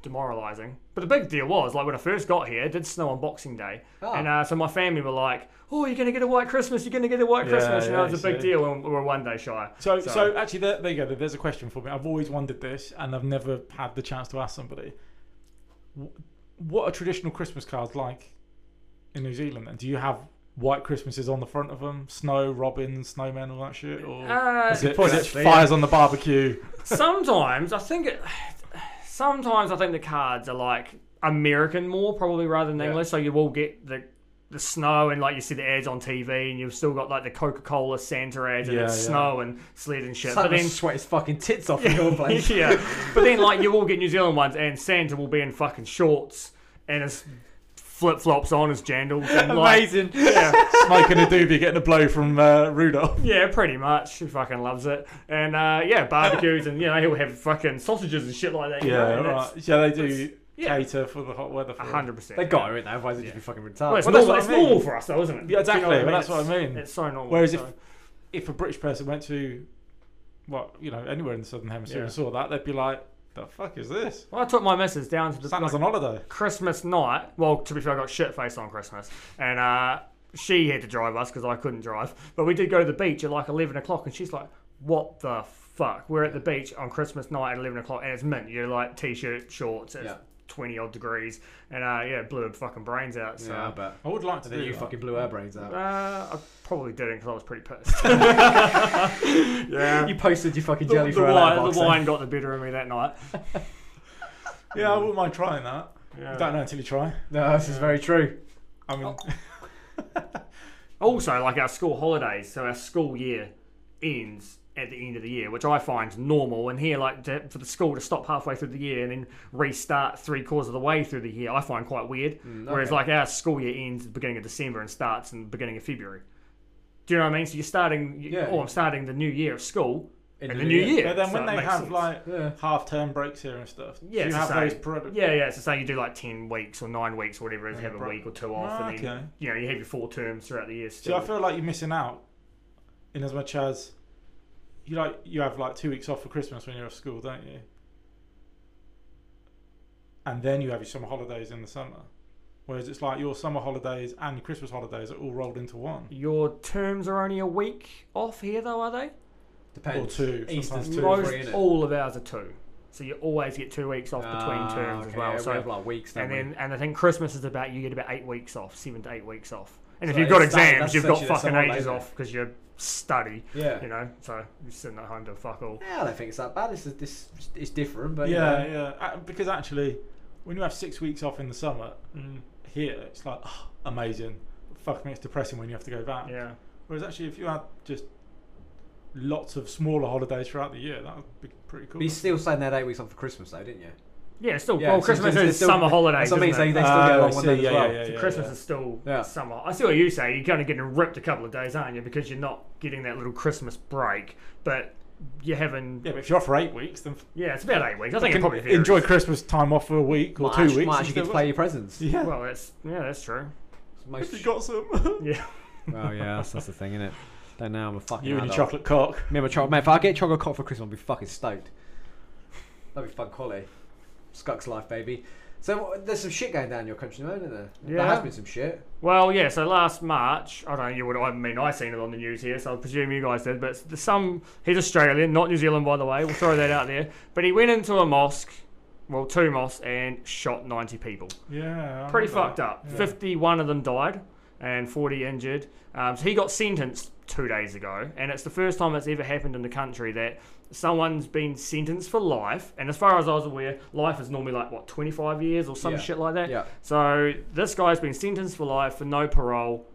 demoralising. But the big deal was like when I first got here, it did snow on Boxing Day, Oh. and uh, so my family were like, "Oh, you're gonna get a white Christmas! You're gonna get a white Yeah, Christmas!" You know, yeah, it was a big see. deal, and we were one day shy. So, so, So- actually, there, there you go. There's a question for me. I've always wondered this, and I've never had the chance to ask somebody. Wh- What are traditional Christmas cards like in New Zealand? And do you have white Christmases on the front of them? Snow, robins, snowmen, all that shit? Or Uh, is it, Point is it actually, fires on the barbecue? sometimes I think it. Sometimes I think the cards are like American more probably rather than Yeah. English. So you will get the the snow and like you see the ads on TV, and you've still got like the Coca Cola Santa ads and Yeah, it's yeah. snow and sled and shit. Santa but then sweat his fucking tits off in your place. yeah, but then like you will get New Zealand ones, and Santa will be in fucking shorts and his flip flops on his jandals. And, like, Amazing. Yeah, Smoking a doobie, getting a blow from uh, Rudolph. yeah, pretty much. He fucking loves it, and uh, yeah, barbecues, and you know he'll have fucking sausages and shit like that. You know, Yeah, and that's right. Yeah, they do yeah. cater for the hot weather. For a it. hundred percent. They got it, ain't they? Otherwise, it'd just be fucking retarded. Well, it's, Well, that's normal, what it's I mean. normal for us, though, isn't it? Yeah, Do you know exactly, what but that's what I mean. It's so normal. Whereas if- so- If a British person went to, what you know, anywhere in the southern hemisphere Yeah. and saw that, they'd be like, "The fuck is this? well, I took my missus down to the Santa's like, on holiday." Christmas night. Well, to be fair, I got shit faced on Christmas, and uh, she had to drive us because I couldn't drive. But we did go to the beach at like eleven o'clock, and she's like, "What the fuck? We're at the beach on Christmas night at eleven o'clock, and it's mint. You're like t-shirt, shorts, it's Yeah. Twenty odd degrees, and uh, yeah, it blew her fucking brains out. So. yeah, I bet. I would like to And then do you that. fucking blew our brains out. Uh, I probably didn't because I was pretty pissed. yeah. You posted your fucking The, jelly the for our wine, letterbox, the wine got the better of me that night. Yeah, I wouldn't mind trying that. Yeah. You don't know until you try. No, this is very true. I mean, Also, like our school holidays, so our school year ends at the end of the year, which I find normal. And here, like to, for the school to stop halfway through the year and then restart three quarters of the way through the year, I find quite weird. Whereas, okay. like our school year ends at the beginning of December and starts in the beginning of February. Do you know what I mean? So you're starting, you, Yeah. oh, I'm starting the new year of school In in the the new new year. year. but then So when they have sense. like Yeah. half term breaks here and stuff, Yeah, do it's you the have same. those product. Yeah, yeah. So say you do like ten weeks or nine weeks or whatever it is, Yeah, have a week or two off, Ah, and then okay. you know you have your four terms throughout the year. See, Still. I feel like you're missing out in as much as you like you have like two weeks off for Christmas when you're off school, don't you? And then you have your summer holidays in the summer. Whereas it's like your summer holidays and your Christmas holidays are all rolled into one. Your terms are only a week off here, though, are they? Depends. Or two, Easter's two two. Most three, all of ours are two, so you always get two weeks off between Ah, terms as well. yeah, so we have like weeks, don't and we? then and I think Christmas is about you get about eight weeks off, seven to eight weeks off. And if you've got exams, you've got fucking ages holiday. off because you study. yeah. You know, so you're sitting at home to fuck all. Yeah, I don't think it's that bad. It's this, it's different, but yeah, you know, yeah. Uh, Because actually, when you have six weeks off in the summer, Mm. here it's like oh, amazing. Fuck me, it's depressing when you have to go back. Yeah. Whereas actually, if you had just lots of smaller holidays throughout the year, that would be pretty cool. But you still saying that eight weeks off for Christmas, though, didn't you? Yeah, still. Yeah, well, so- Christmas so is still- summer holidays. That's what I isn't it? they still Ah, get along see, one yeah, as well. yeah, So yeah, Christmas yeah. is still Yeah. summer. I see what you say. You're kind of getting ripped a couple of days, aren't you? Because you're not getting that little Christmas break, but you're having. Yeah, but if you're off for eight weeks, then Yeah, it's about eight weeks. I think it probably varies. enjoy Christmas time off for a week or Might two actually, weeks. Might and actually get to play your presents. Yeah. Well, that's yeah, that's true. Most- If you got some. Yeah. Well, yeah, that's, that's the thing, isn't it? Don't know. I'm a fucking. you and your chocolate cock. Me and my chocolate. Mate, if I get chocolate cock for Christmas, I'll be fucking stoked. That'd be fun quality. Scuck's life, baby. So there's some shit going down in your country, though, isn't there? There Yeah. has been some shit. Well, yeah. So last March, I don't know. You would. I mean, I seen it on the news here, so I presume you guys did. But some. He's Australian, not New Zealand, by the way. We'll throw that out there. But he went into a mosque, well, two mosques, and shot 90 people. Yeah. I pretty fucked that. up. Yeah. 51 of them died and 40 injured. Um, so he got sentenced two days ago, and it's the first time it's ever happened in the country that someone's been sentenced for life. And as far as I was aware, life is normally like what 25 years or some Yeah. shit like that. Yeah. So this guy's been sentenced for life for no parole.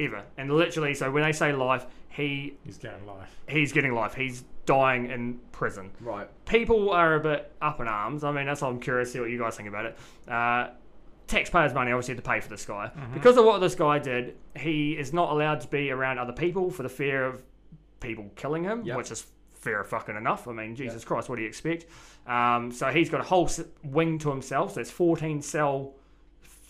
ever. And literally, so when they say life, he He's getting life. he's getting life. He's dying in prison. Right. People are a bit up in arms. I mean, that's why I'm curious to see what you guys think about it. Uh, taxpayers' money obviously had to pay for this guy because of what this guy did. He is not allowed to be around other people for the fear of people killing him, Yep. which is fair fucking enough. I mean, Jesus Christ, what do you expect? Um, so he's got a whole wing to himself. So it's 14 cell,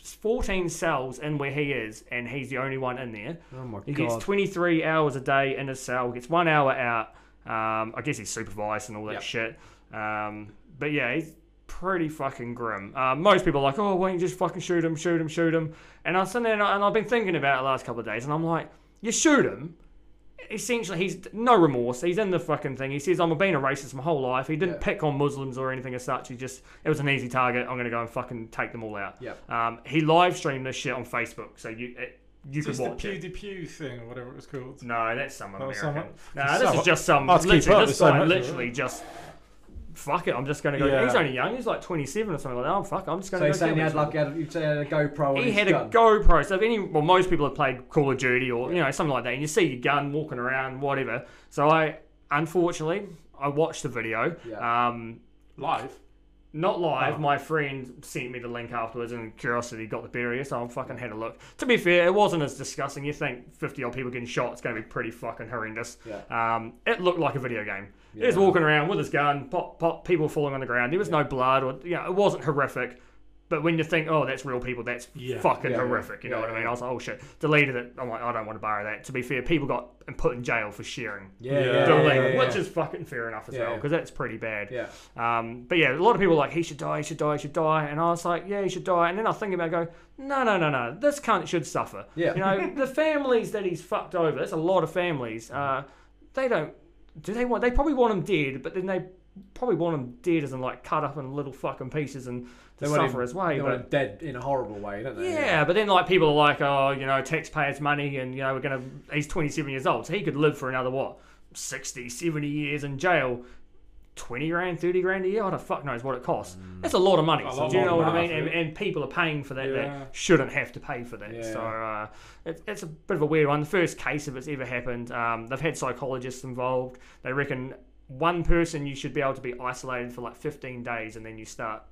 14 cells in where he is, and he's the only one in there. Oh my He god. gets 23 hours a day in his cell, gets one hour out. Um, I guess he's supervised and all that Yep. shit. Um, but yeah, he's pretty fucking grim. Uh, most people are like, oh, why don't you just fucking shoot him, shoot him, shoot him? And I was sitting there and, I, and I've been thinking about it the last couple of days, and I'm like, you shoot him. Essentially, he's no remorse. He's in the fucking thing. He says, "I'm being a racist my whole life." He didn't Yeah. pick on Muslims or anything as such. He just it was an easy target. I'm gonna go and fucking take them all out. Yeah. Um, he live streamed this shit on Facebook, so you it, you Is could this the watch it. PewDiePie thing or whatever it was called? No, that's someone Oh, American. someone- No, this So- is just some. Hard to keep Literally, up, this so guy much of it. literally just. Fuck it, I'm just gonna go. Yeah. He's only young. He's like 27 or something like that. Oh fuck, I'm just So gonna. you're go saying he had like he had, say a GoPro he had gun. a GoPro. So if any, well, most people have played Call of Duty or you know something like that, and you see your gun walking around, whatever. So I, unfortunately, I watched the video. Yeah. Um, Live. not live. Oh. My friend sent me the link afterwards, and curiosity got the better, of you, so I fucking had a look. To be fair, it wasn't as disgusting. You think fifty odd people getting shot, it's going to be pretty fucking horrendous. Yeah. Um, it looked like a video game. He was walking around with his gun, pop, pop, people falling on the ground. There was no blood, or you know, it wasn't horrific. But when you think, oh, that's real people, that's Yeah. fucking Yeah, yeah. horrific. You know Yeah, what I mean? I was like, oh shit, deleted it. I'm like, I don't want to borrow that. To be fair, people got put in jail for sharing Yeah, Yeah. yeah, yeah, yeah, yeah. which is fucking fair enough as Yeah, well, yeah. because that's pretty bad. yeah. Um, but yeah, a lot of people like, he should die, he should die, he should die. And I was like, yeah, he should die. And then I think about it, go, no, no, no, no. This cunt should suffer. Yeah. You know, the families that he's fucked over, there's a lot of families, uh, they don't, do they want, they probably want him dead, but then they probably want him dead as in like cut up in little fucking pieces and to They suffer him- his way. They But want him dead in a horrible way, don't they? yeah, but then like people are like, oh, you know, taxpayers' money, and you know, we're gonna. He's 27 years old, so he could live for another what, 60, 70 years in jail. 20 grand, 30 grand a year, I don't fuck knows what it costs. That's a lot of money. A so lot do you know what I mean? And, and people are paying for that Yeah. that shouldn't have to pay for that. Yeah. So uh, it, it's a bit of a weird one. The first case of it's ever happened, um, they've had psychologists involved. They reckon one person you should be able to be isolated for like 15 days and then you start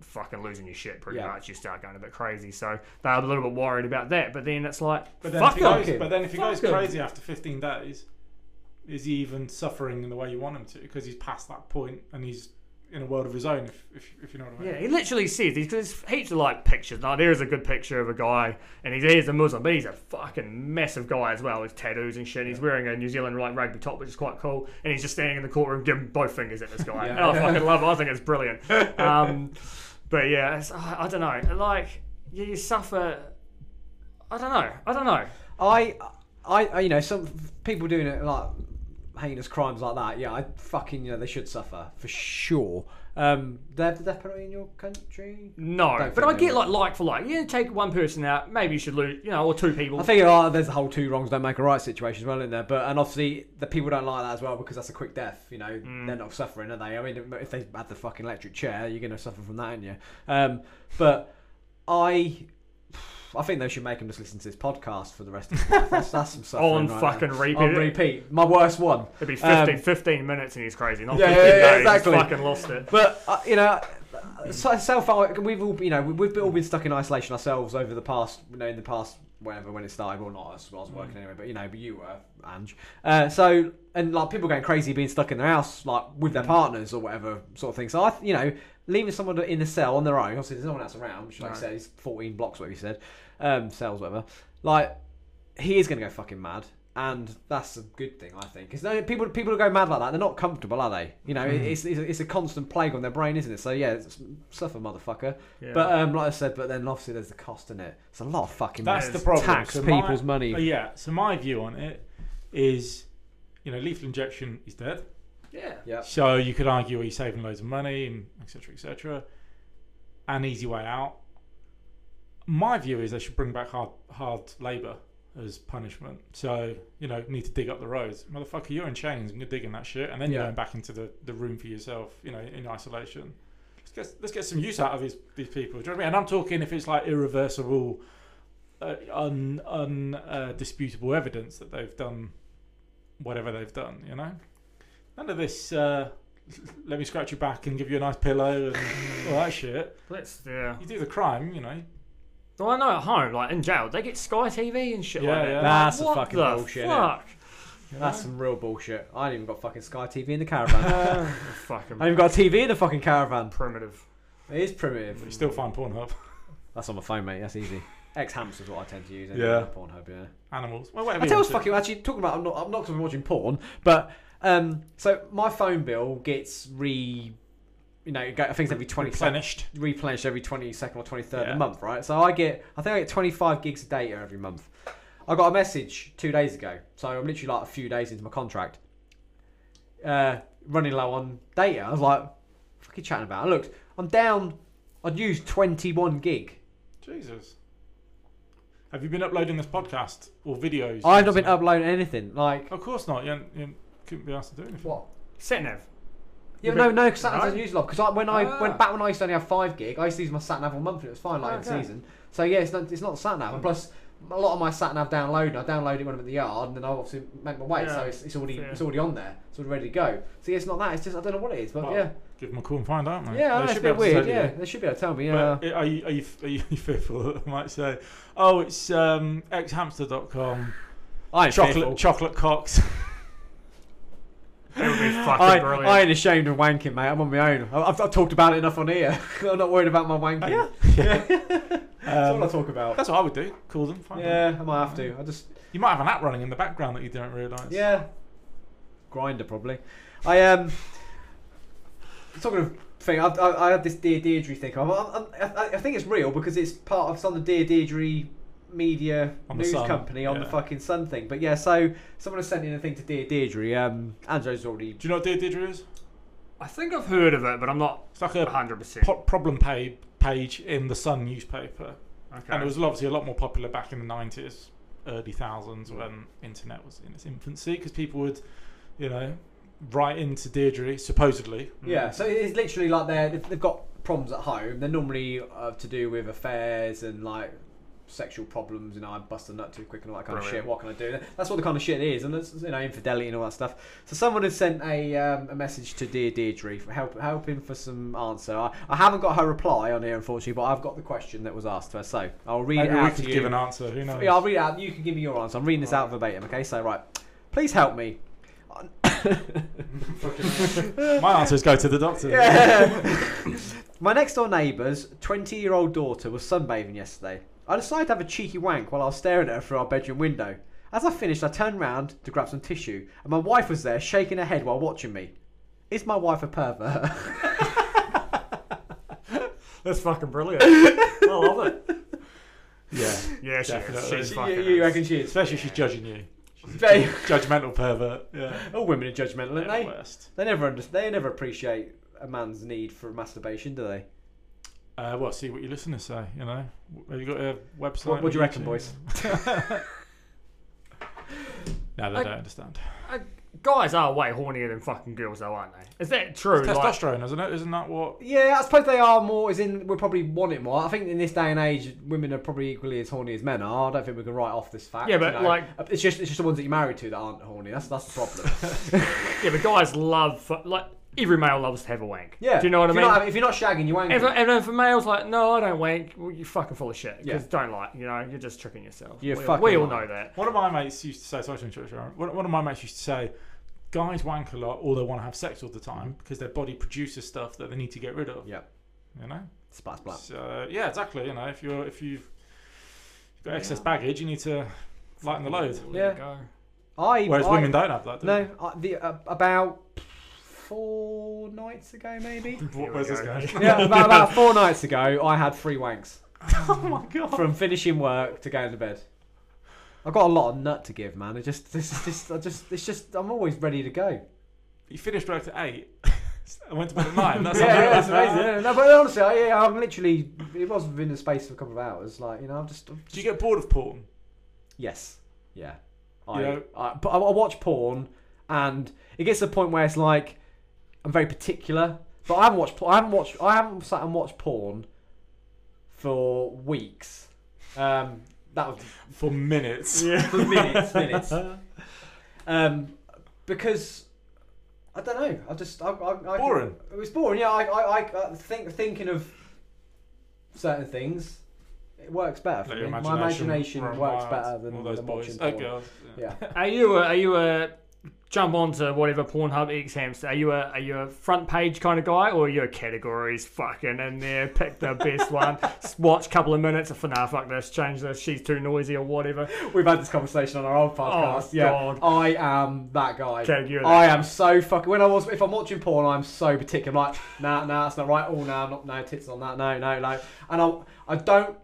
fucking losing your shit pretty Yeah. much. You start going a bit crazy. So they're a little bit worried about that. But then it's like, But then, fuck if he them. goes, but then if he Fuck goes him. crazy after 15 days, is he even suffering in the way you want him to? Because he's past that point and he's in a world of his own. If, if, if you know what I mean. Yeah, he literally sees these because there's heaps of like pictures. Now there is a good picture of a guy, and he's he's a Muslim, but he's a fucking massive guy as well with tattoos and shit. He's wearing a New Zealand like rugby top, which is quite cool, and he's just standing in the courtroom giving both fingers at this guy. Yeah. And I fucking love it. I think it's brilliant. Um, but yeah, it's, I, I don't know. Like you, you suffer. I don't know. I don't know. I, I, I- you know, some people doing it like heinous crimes like that. Yeah, I fucking, you know, they should suffer for sure. Um, they have the death penalty in your country. No, Don't but I get like like for like. You take one person out, maybe you should lose, you know, or two people. I think oh, there's a whole two wrongs don't make a right situation as well in there, but and obviously the people don't like that as well because that's a quick death. You know, Mm. they're not suffering, are they? I mean, if they had the fucking electric chair, you're going to suffer from that, aren't you? Um, but I, I think they should make him just listen to this podcast for the rest of his life. That's, that's some suffering on right fucking repeat. On repeat. My worst one. It'd be 15, Um, 15 minutes and he's crazy. Not Yeah, 15 yeah, yeah, days. exactly. He's fucking lost it. But uh, you know, self we've all you know we've all been stuck in isolation ourselves over the past you know in the past whenever when it started. Well, not us. I was working anyway, but you know, but you were Ange. Uh, so and like people going crazy being stuck in their house like with their partners or whatever sort of thing. So I you know leaving someone in a cell on their own. Obviously, there's no one else around. Which, like I said, is 14 blocks. Whatever you said, um, cells, whatever. Like he is going to go fucking mad. And that's a good thing, I think. Because people, people who go mad like that, they're not comfortable, are they? You know, it's, it's, a, it's a constant plague on their brain, isn't it? So yeah, it's, suffer, motherfucker. Yeah. But um, like I said, but then obviously there's the cost in it. It's a lot of fucking That's money. the problem. Tax So my- people's money. Uh, yeah. So my view on it is, you know, lethal injection is dead. Yeah. Yeah. So you could argue, are you saving loads of money and etc. etc. An easy way out. My view is they should bring back hard hard labour as punishment. So you know, need to dig up the roads, motherfucker. You're in chains and you're digging that shit, and then you're going back into the, the room for yourself. You know, in isolation. Let's get let's get some use out of these these people. Do you know what I mean? And I'm talking if it's like irreversible uh, un undisputable evidence that they've done whatever they've done. You know, none of this. Uh, let me scratch your back and give you a nice pillow and all that shit. Let's yeah. You do the crime, you know. Well, I know at home, like in jail, they get Sky TV and shit Yeah, like that. yeah. Like, That's a what fucking the bullshit, innit? Fuck. you That's some real bullshit. I ain't even got fucking Sky TV in the caravan. Fucking I ain't even got a TV in the fucking caravan. primitive. It is primitive. you still find Pornhub That's on my phone, mate. That's easy. X Hamster is what I tend to use. Yeah. Pornhub, yeah. animals. Well, whatever. I you tell you want to- fucking actually talking about. I'm not. I'm not I'm watching porn, but um, so my phone bill gets re, you know, I think it's every twenty replenished. replenished every 22nd or 23rd of Yeah. the month, right? So I get, I think I get 25 gigs of data every month. I got a message two days ago, so I'm literally like a few days into my contract, uh, running low on data. I was like, "Fuck you chatting about?" I looked, I'm down. I'd used 21 gig. Jesus. Have you been uploading this podcast or videos? I've not been uploading anything. Like Of course not. You, you couldn't be asked to do anything. what? Setnav. Yeah, You no, been- no, because No? I use a lot. Because when I Ah. went back when I used to only have five gig, I used to use my sat nav on monthly. It was fine, like in Okay. season. So yeah, it's not it's not sat nav. And plus, a lot of my sat nav downloading, I download it when I'm at the yard, and then I obviously make my way. So it's, it's already Fair. it's already on there. It's already ready to go. So yeah, it's not that. It's just I don't know what it is, but Well, yeah, Give them a call and find out, mate. yeah, I They know, it's a should be bit able to weird. tell Yeah, you. they should be able to tell me. Yeah, But are you, are you, are you fearful that I might say, oh, it's um, xhamster.com, I ain't chocolate, fearful. chocolate cocks. It would be fucking I, brilliant. I ain't ashamed of wanking, mate. I'm on my own. I- I've, I've talked about it enough on here. I'm not worried about my wanking. That's all I Um, talk about. that's what I would do. Call them. Find them. Yeah, I might have to. I just You might have an app running in the background that you don't realise. Yeah. Grindr probably. I um. Talking of thing, I, I, I had this Dear Deirdre thing. I'm, I'm, I, I think it's real because it's part of some of the Dear Deirdre media On news Sun, company on the fucking Sun thing. But yeah, so someone has sent in a thing to Dear Deirdre. Um, Andrew's already. Do you know what Dear Deirdre is? I think I've heard of it, but I'm not It's like a 100%. po- problem pa- page in the Sun newspaper. okay. And it was obviously a lot more popular back in the 90s, early thousands when internet was in its infancy because people would, you know, write into Deirdre, supposedly. Yeah, so it's literally like they're they've they've got problems at home. They're normally uh, to do with affairs and like sexual problems. You know, I bust a nut too quick and all that kind of shit. What can I do? That's what the kind of shit is, and it's you know infidelity and all that stuff. So someone has sent a um, a message to dear Deirdre for help helping for some answer. I, I haven't got her reply on here unfortunately, but I've got the question that was asked to her. So I'll read Maybe it we out could to you. give an answer. Who knows? Yeah, I'll read it out. You can give me your answer. I'm reading this out verbatim. Okay, so right, please help me. My answer is go to the doctor. My next door neighbour's 20 year old daughter was sunbathing yesterday. I decided to have a cheeky wank while I was staring at her through our bedroom window. As I finished, I turned round to grab some tissue, and my wife was there shaking her head while watching me. Is my wife a pervert? That's fucking brilliant. I love it. Yeah. Yeah, she Definitely. is. She's you, fucking you is. reckon she is? Especially if she's judging you. She's Very- Judgmental pervert. Yeah. All women are judgmental, aren't They're they? the worst. They never under- they never appreciate a man's need for masturbation, do they? Uh, well, see what your listeners say. You know, have you got a website? What- what do you reckon, boys? no, they I- don't understand. Uh, guys are way hornier than fucking girls, though, aren't they? Is that true? It's Like, testosterone, isn't it? Isn't that what? Yeah, I suppose they are more. As in, we probably want it more. I think in this day and age, women are probably equally as horny as men are. I don't think we can write off this fact. Yeah, but, you know. like- it's just it's just the ones that you're married to that aren't horny. That's that's the problem. yeah, but guys love like every male loves to have a wank. yeah, Do you know what I mean? You're not, if you're not shagging, you ain't. And for, and then for males, like, no, I don't wank. Well, you're fucking full of shit. Yeah. Because don't like, you know, you're just tricking yourself. You're we, fucking we all lying. know that. One of my mates used to say, sorry to interrupt you, Aaron. One one of my mates used to say, guys wank a lot or they want to have sex all the time because their body produces stuff that they need to get rid of. Yeah. You know? Spat splat. So, yeah, exactly. You know, if you're if you've got excess baggage, you need to lighten the load. Yeah. go. I Whereas I, women don't have that. Do No, I, the uh, about four nights ago, maybe. They? Here we Where's this go. going? yeah, about, about four nights ago, I had three wanks oh my god. from finishing work to going to bed. I've got a lot of nut to give, man. It just, this is just, I just, it's just, I'm always ready to go. You finished work at eight. I went to bed at nine. That's yeah, yeah, it's amazing. Yeah. No, but honestly, I, yeah, I'm literally. It was within the space of a couple of hours. Like you know, I'm just. I'm Do you get bored of porn? yes, yeah. I, You know- I, but I, I watch porn, and it gets to the point where it's like I'm very particular. But I haven't watched. por- I haven't watched. I haven't sat and watched porn for weeks. Um, that was for minutes. for minutes, minutes. Um, because I don't know. I just I, I, I Boring. It was boring. Yeah, I I, I uh, think thinking of certain things. It works better for Let me. your My imagination works better than, all those than boys. watching Oh, porn. girls. Yeah. Are you a, are you a jump onto whatever Pornhub X hamster? Are you a are you a front page kind of guy, or are you a categories fucking in there, pick the best one, watch a couple of minutes, and nah, fuck this, change this, she's too noisy or whatever. We've had this conversation on our old oh, podcast. Oh, yeah, God. I am that guy. I am so fucking. When I was, if I'm watching porn, I'm so particular. I'm like, nah, nah, that's not right. Oh, no, not no tits on that. No, no, no. And I, I don't.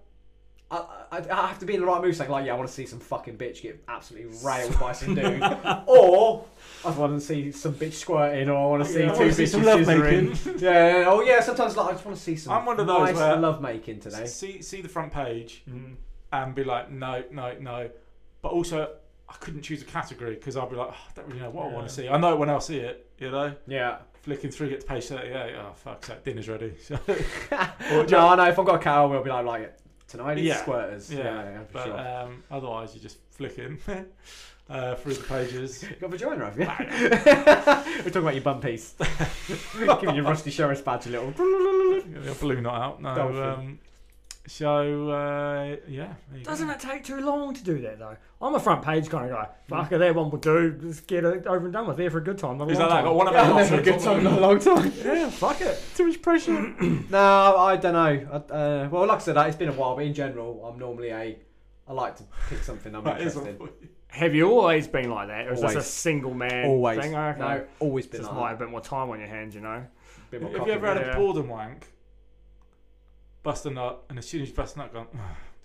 I, I, I have to be in the right mood, saying like, yeah, I want to see some fucking bitch get absolutely railed by some dude, or I want to see some bitch squirting, or I want to see Yeah, two bitches some love making. yeah, yeah, oh yeah. Sometimes like I just want to see some. I'm one of those nice where- love making today. See, see the front page Mm. and be like, no, no, no. But also, I couldn't choose a category because I'd be like, oh, I don't really know what I want to see. I know it when I'll see it, you know. Yeah. Flicking through, get to page 38. Oh, fuck, so dinner's ready. So, no, I know. If I've got a cow, we'll be like, like tonight is Yeah. squirters. yeah, Yeah, but sure. um, otherwise, you're just flicking uh, through the pages. Got a vagina, have you? We're talking about your bum piece. Giving your rusty sheriff's badge a little. Your blue not out. No. Um, so, uh, yeah. there you go. Doesn't it take too long to do that though? I'm a front page kind of guy. Fuck it, that one will do. Just get it over and done with. There for a good time. not a Is long that like time. got one of Yeah, them never a good time, not a long time. Yeah, fuck it. Too much pressure. No, I don't know. I, uh, well, like I said, it's been a while, but in general, I'm normally a. I like to pick something I'm interested in. Have you always been like that, or is this a single man Always. thing? I? No, always been just like might have a bit more time on your hands, you know. Have you ever had a boredom wank? Bust a nut, and as soon as you bust a nut, gone.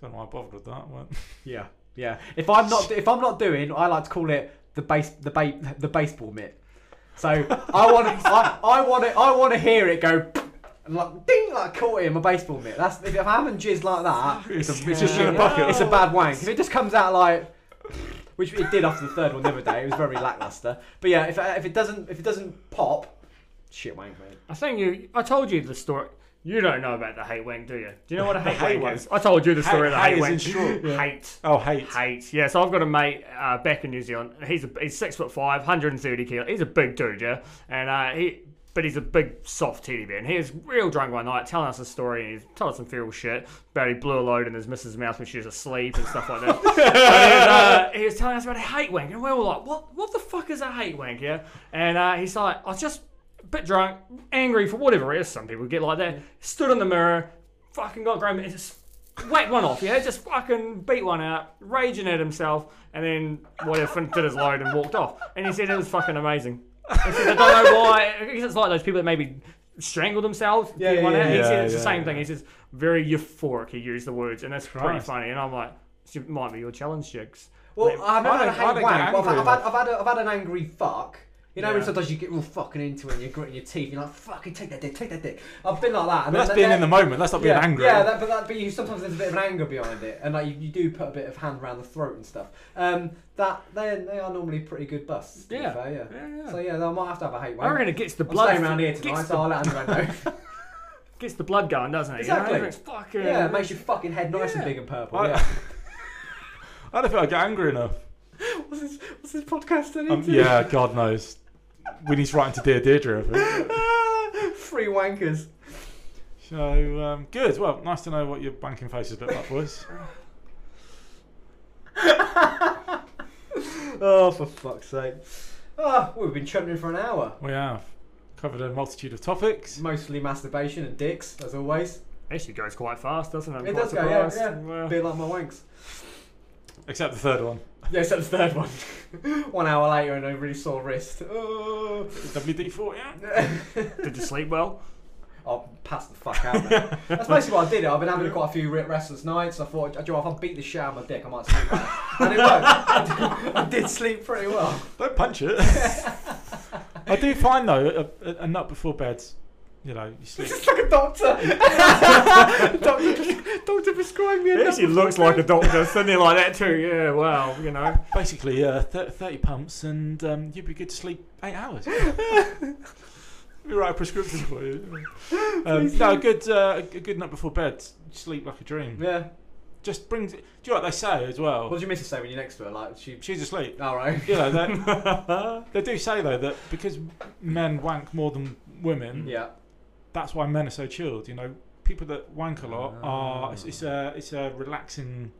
Don't know why I bothered with that. But Yeah, yeah. If I'm not, if I'm not doing, I like to call it the base, the ba- the baseball mitt. So I want, to, I, I want to, I want to hear it go. And like ding, like caught it in my baseball mitt. That's if I haven't jizzed like that, it's, a, It's just in a bucket. It's a bad wank. If it just comes out like, which it did after the third one the other day, it was very lackluster. But yeah, if if it doesn't, if it doesn't pop, shit wank, mate. I think you. I told you the story. You don't know about the hate wank, do you? Do you know what a hate, hate wank wank? is? I told you the story of the Hate hate is wank. in short. Hate. oh, hate. Hate. Yeah, so I've got a mate uh, back in New Zealand. He's a, he's six foot five, 130 kilo. He's a big dude, yeah, and uh, he. But he's a big soft teddy bear, and he was real drunk one night, telling us a story, and he's told us some feral shit about he blew a load in his missus' mouth when she was asleep and stuff like that. and he, was, uh, he was telling us about a hate wank, and we were like, "What? What the fuck is a hate wank?" Yeah, and uh, he's like, "I was just a bit drunk, angry for whatever it is. Some people get like that. Stood in the mirror, fucking got great, and just whacked one off, yeah, just fucking beat one out, raging at himself, and then whatever did his load and walked off. And he said it was fucking amazing. He said, I don't know why. I guess it's like those people that maybe strangle themselves. Yeah, yeah, out. He yeah. said it's Yeah, the same yeah. thing. He says very euphoric. He used the words, and that's pretty funny. And I'm like, this might be your challenge, jigs. Well, Like, I've I had a don't- I hate don't get wank. Well, I've, had, I've, had I've had an angry fuck. You know when sometimes you get real fucking into it and you're gritting your teeth you're like, fucking take that dick, take that dick. I've been like that. And But that's being in the moment. That's not being yeah, angry. Yeah, that, but, that, but you, sometimes there's a bit of an anger behind it, and like you, you do put a bit of hand around the throat and stuff. Um, that they they are normally pretty good busts. Yeah. fair, yeah. Yeah, yeah. So yeah, I might have to have a hate one. I reckon it gets the I'm blood. staying around here tonight, so I'll let Andrew know. Gets the blood going, doesn't it? Exactly. You know? Fucking. yeah, it makes your fucking head nice and big and purple. I- Yeah. I don't think I get angry enough. what's this? What's this podcast turning Um, into? yeah, God knows. We need to write into Dear Deirdre. I think. Free wankers. So um, good. Well, nice to know what your banking faces look like, boys. Oh, for fuck's sake. Oh, we've been chumming for an hour. We have covered a multitude of topics. Mostly masturbation and dicks, as always. Actually goes quite fast, doesn't it? I'm It quite does go, yeah, surprised. yeah. Well, bit like my wanks. Except the third one. Yeah, except the third one. one hour later and a really sore wrist. Oh. WD-4, yeah. Did you sleep well? Oh, I'll pass the fuck out, man. That's basically what I did. I've been having quite a few re- restless nights. I thought, do you know, if I beat the shit out of my dick, I might sleep better. and it worked. I did, sleep pretty well. Don't punch it. I do find though a, a, a nut before bed. You know, you sleep. Just like a doctor. doctor, doctor prescribed me a It actually looks like a doctor sitting there like that too. Yeah, well, you know. Basically, uh, th- 30 pumps and um, you'd be good to sleep eight hours. We write a prescription for you. Um, no, a good, uh, a good nut before bed. Sleep like a dream. Yeah. just brings. it... Do you know what they say as well? What did you miss to say when you're next to her? Like she. She's asleep. All right. You know, they, they do say though that because men wank more than women, Yeah. That's why men are so chilled. You know, people that wank a lot Ah. are it's, it's a it's a relaxing,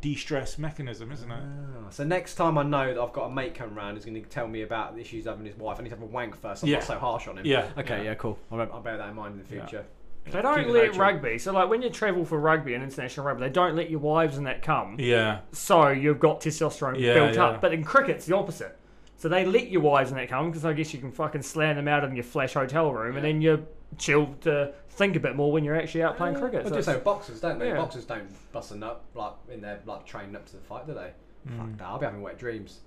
de-stress mechanism, isn't it? Ah, So next time I know that I've got a mate coming round who's going to tell me about the issues having his wife, I need to have a wank first. I'm Yeah. not so harsh on him. Yeah. Okay. Yeah. cool. I'll, I'll bear that in mind in the Yeah. future. They don't Keep let natural. rugby. So like when you travel for rugby and international rugby, they don't let your wives and that come. Yeah. So you've got testosterone Yeah, built yeah. up. But in cricket, it's the opposite. So they let your wives and that come because I guess you can fucking slam them out in your flash hotel room, and then you're chilled to think a bit more when you're actually out playing cricket. Well, So do it's- say boxers, don't they? Yeah. Boxers don't bust a nut like in their like training up to the fight, do they? Mm. Fuck that. I'll be having wet dreams.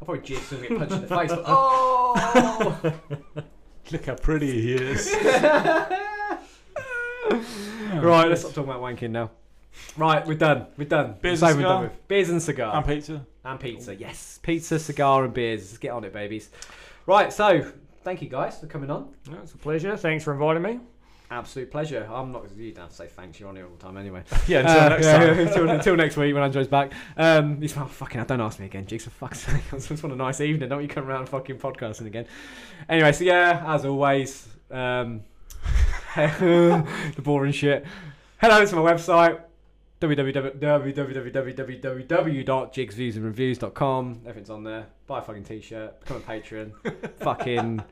I'll probably jig and get punched in the face. But, oh! Look how pretty he is. right, let's stop talking about wanking now. Right, we're done. We're done. Beers Same and we're done cigar? with. Beers and cigar. and pizza. And pizza, yes. Pizza, cigar, and beers. Let's get on it, babies. Right, so thank you guys for coming on. Yeah, it's a pleasure. Thanks for inviting me. Absolute pleasure. I'm not. You don't have to say thanks. You're on here all the time anyway. Yeah. Until Uh, next yeah, time. until, until next week when Andrew's back. Um, he's well, fucking. Don't ask me again, Jigs. For fuck's sake, I just want a nice evening. Don't you come around fucking podcasting again? Anyway, so yeah, as always, um, the boring shit. Head over to my website www.jigsviewsandreviews.com. Everything's on there. Buy a fucking t-shirt. Become a patron. fucking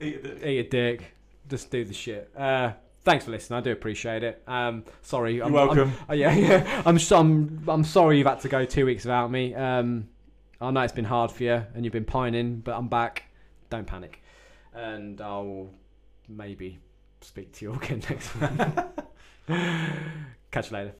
Eat it. eat a dick. Just do the shit. Uh, thanks for listening. I do appreciate it. Um, sorry. You're I'm, welcome. I'm, uh, yeah, yeah. I'm, so- I'm, I'm sorry you've had to go two weeks without me. Um, I know it's been hard for you and you've been pining, but I'm back. Don't panic. And I'll maybe speak to you again next week. Catch you later.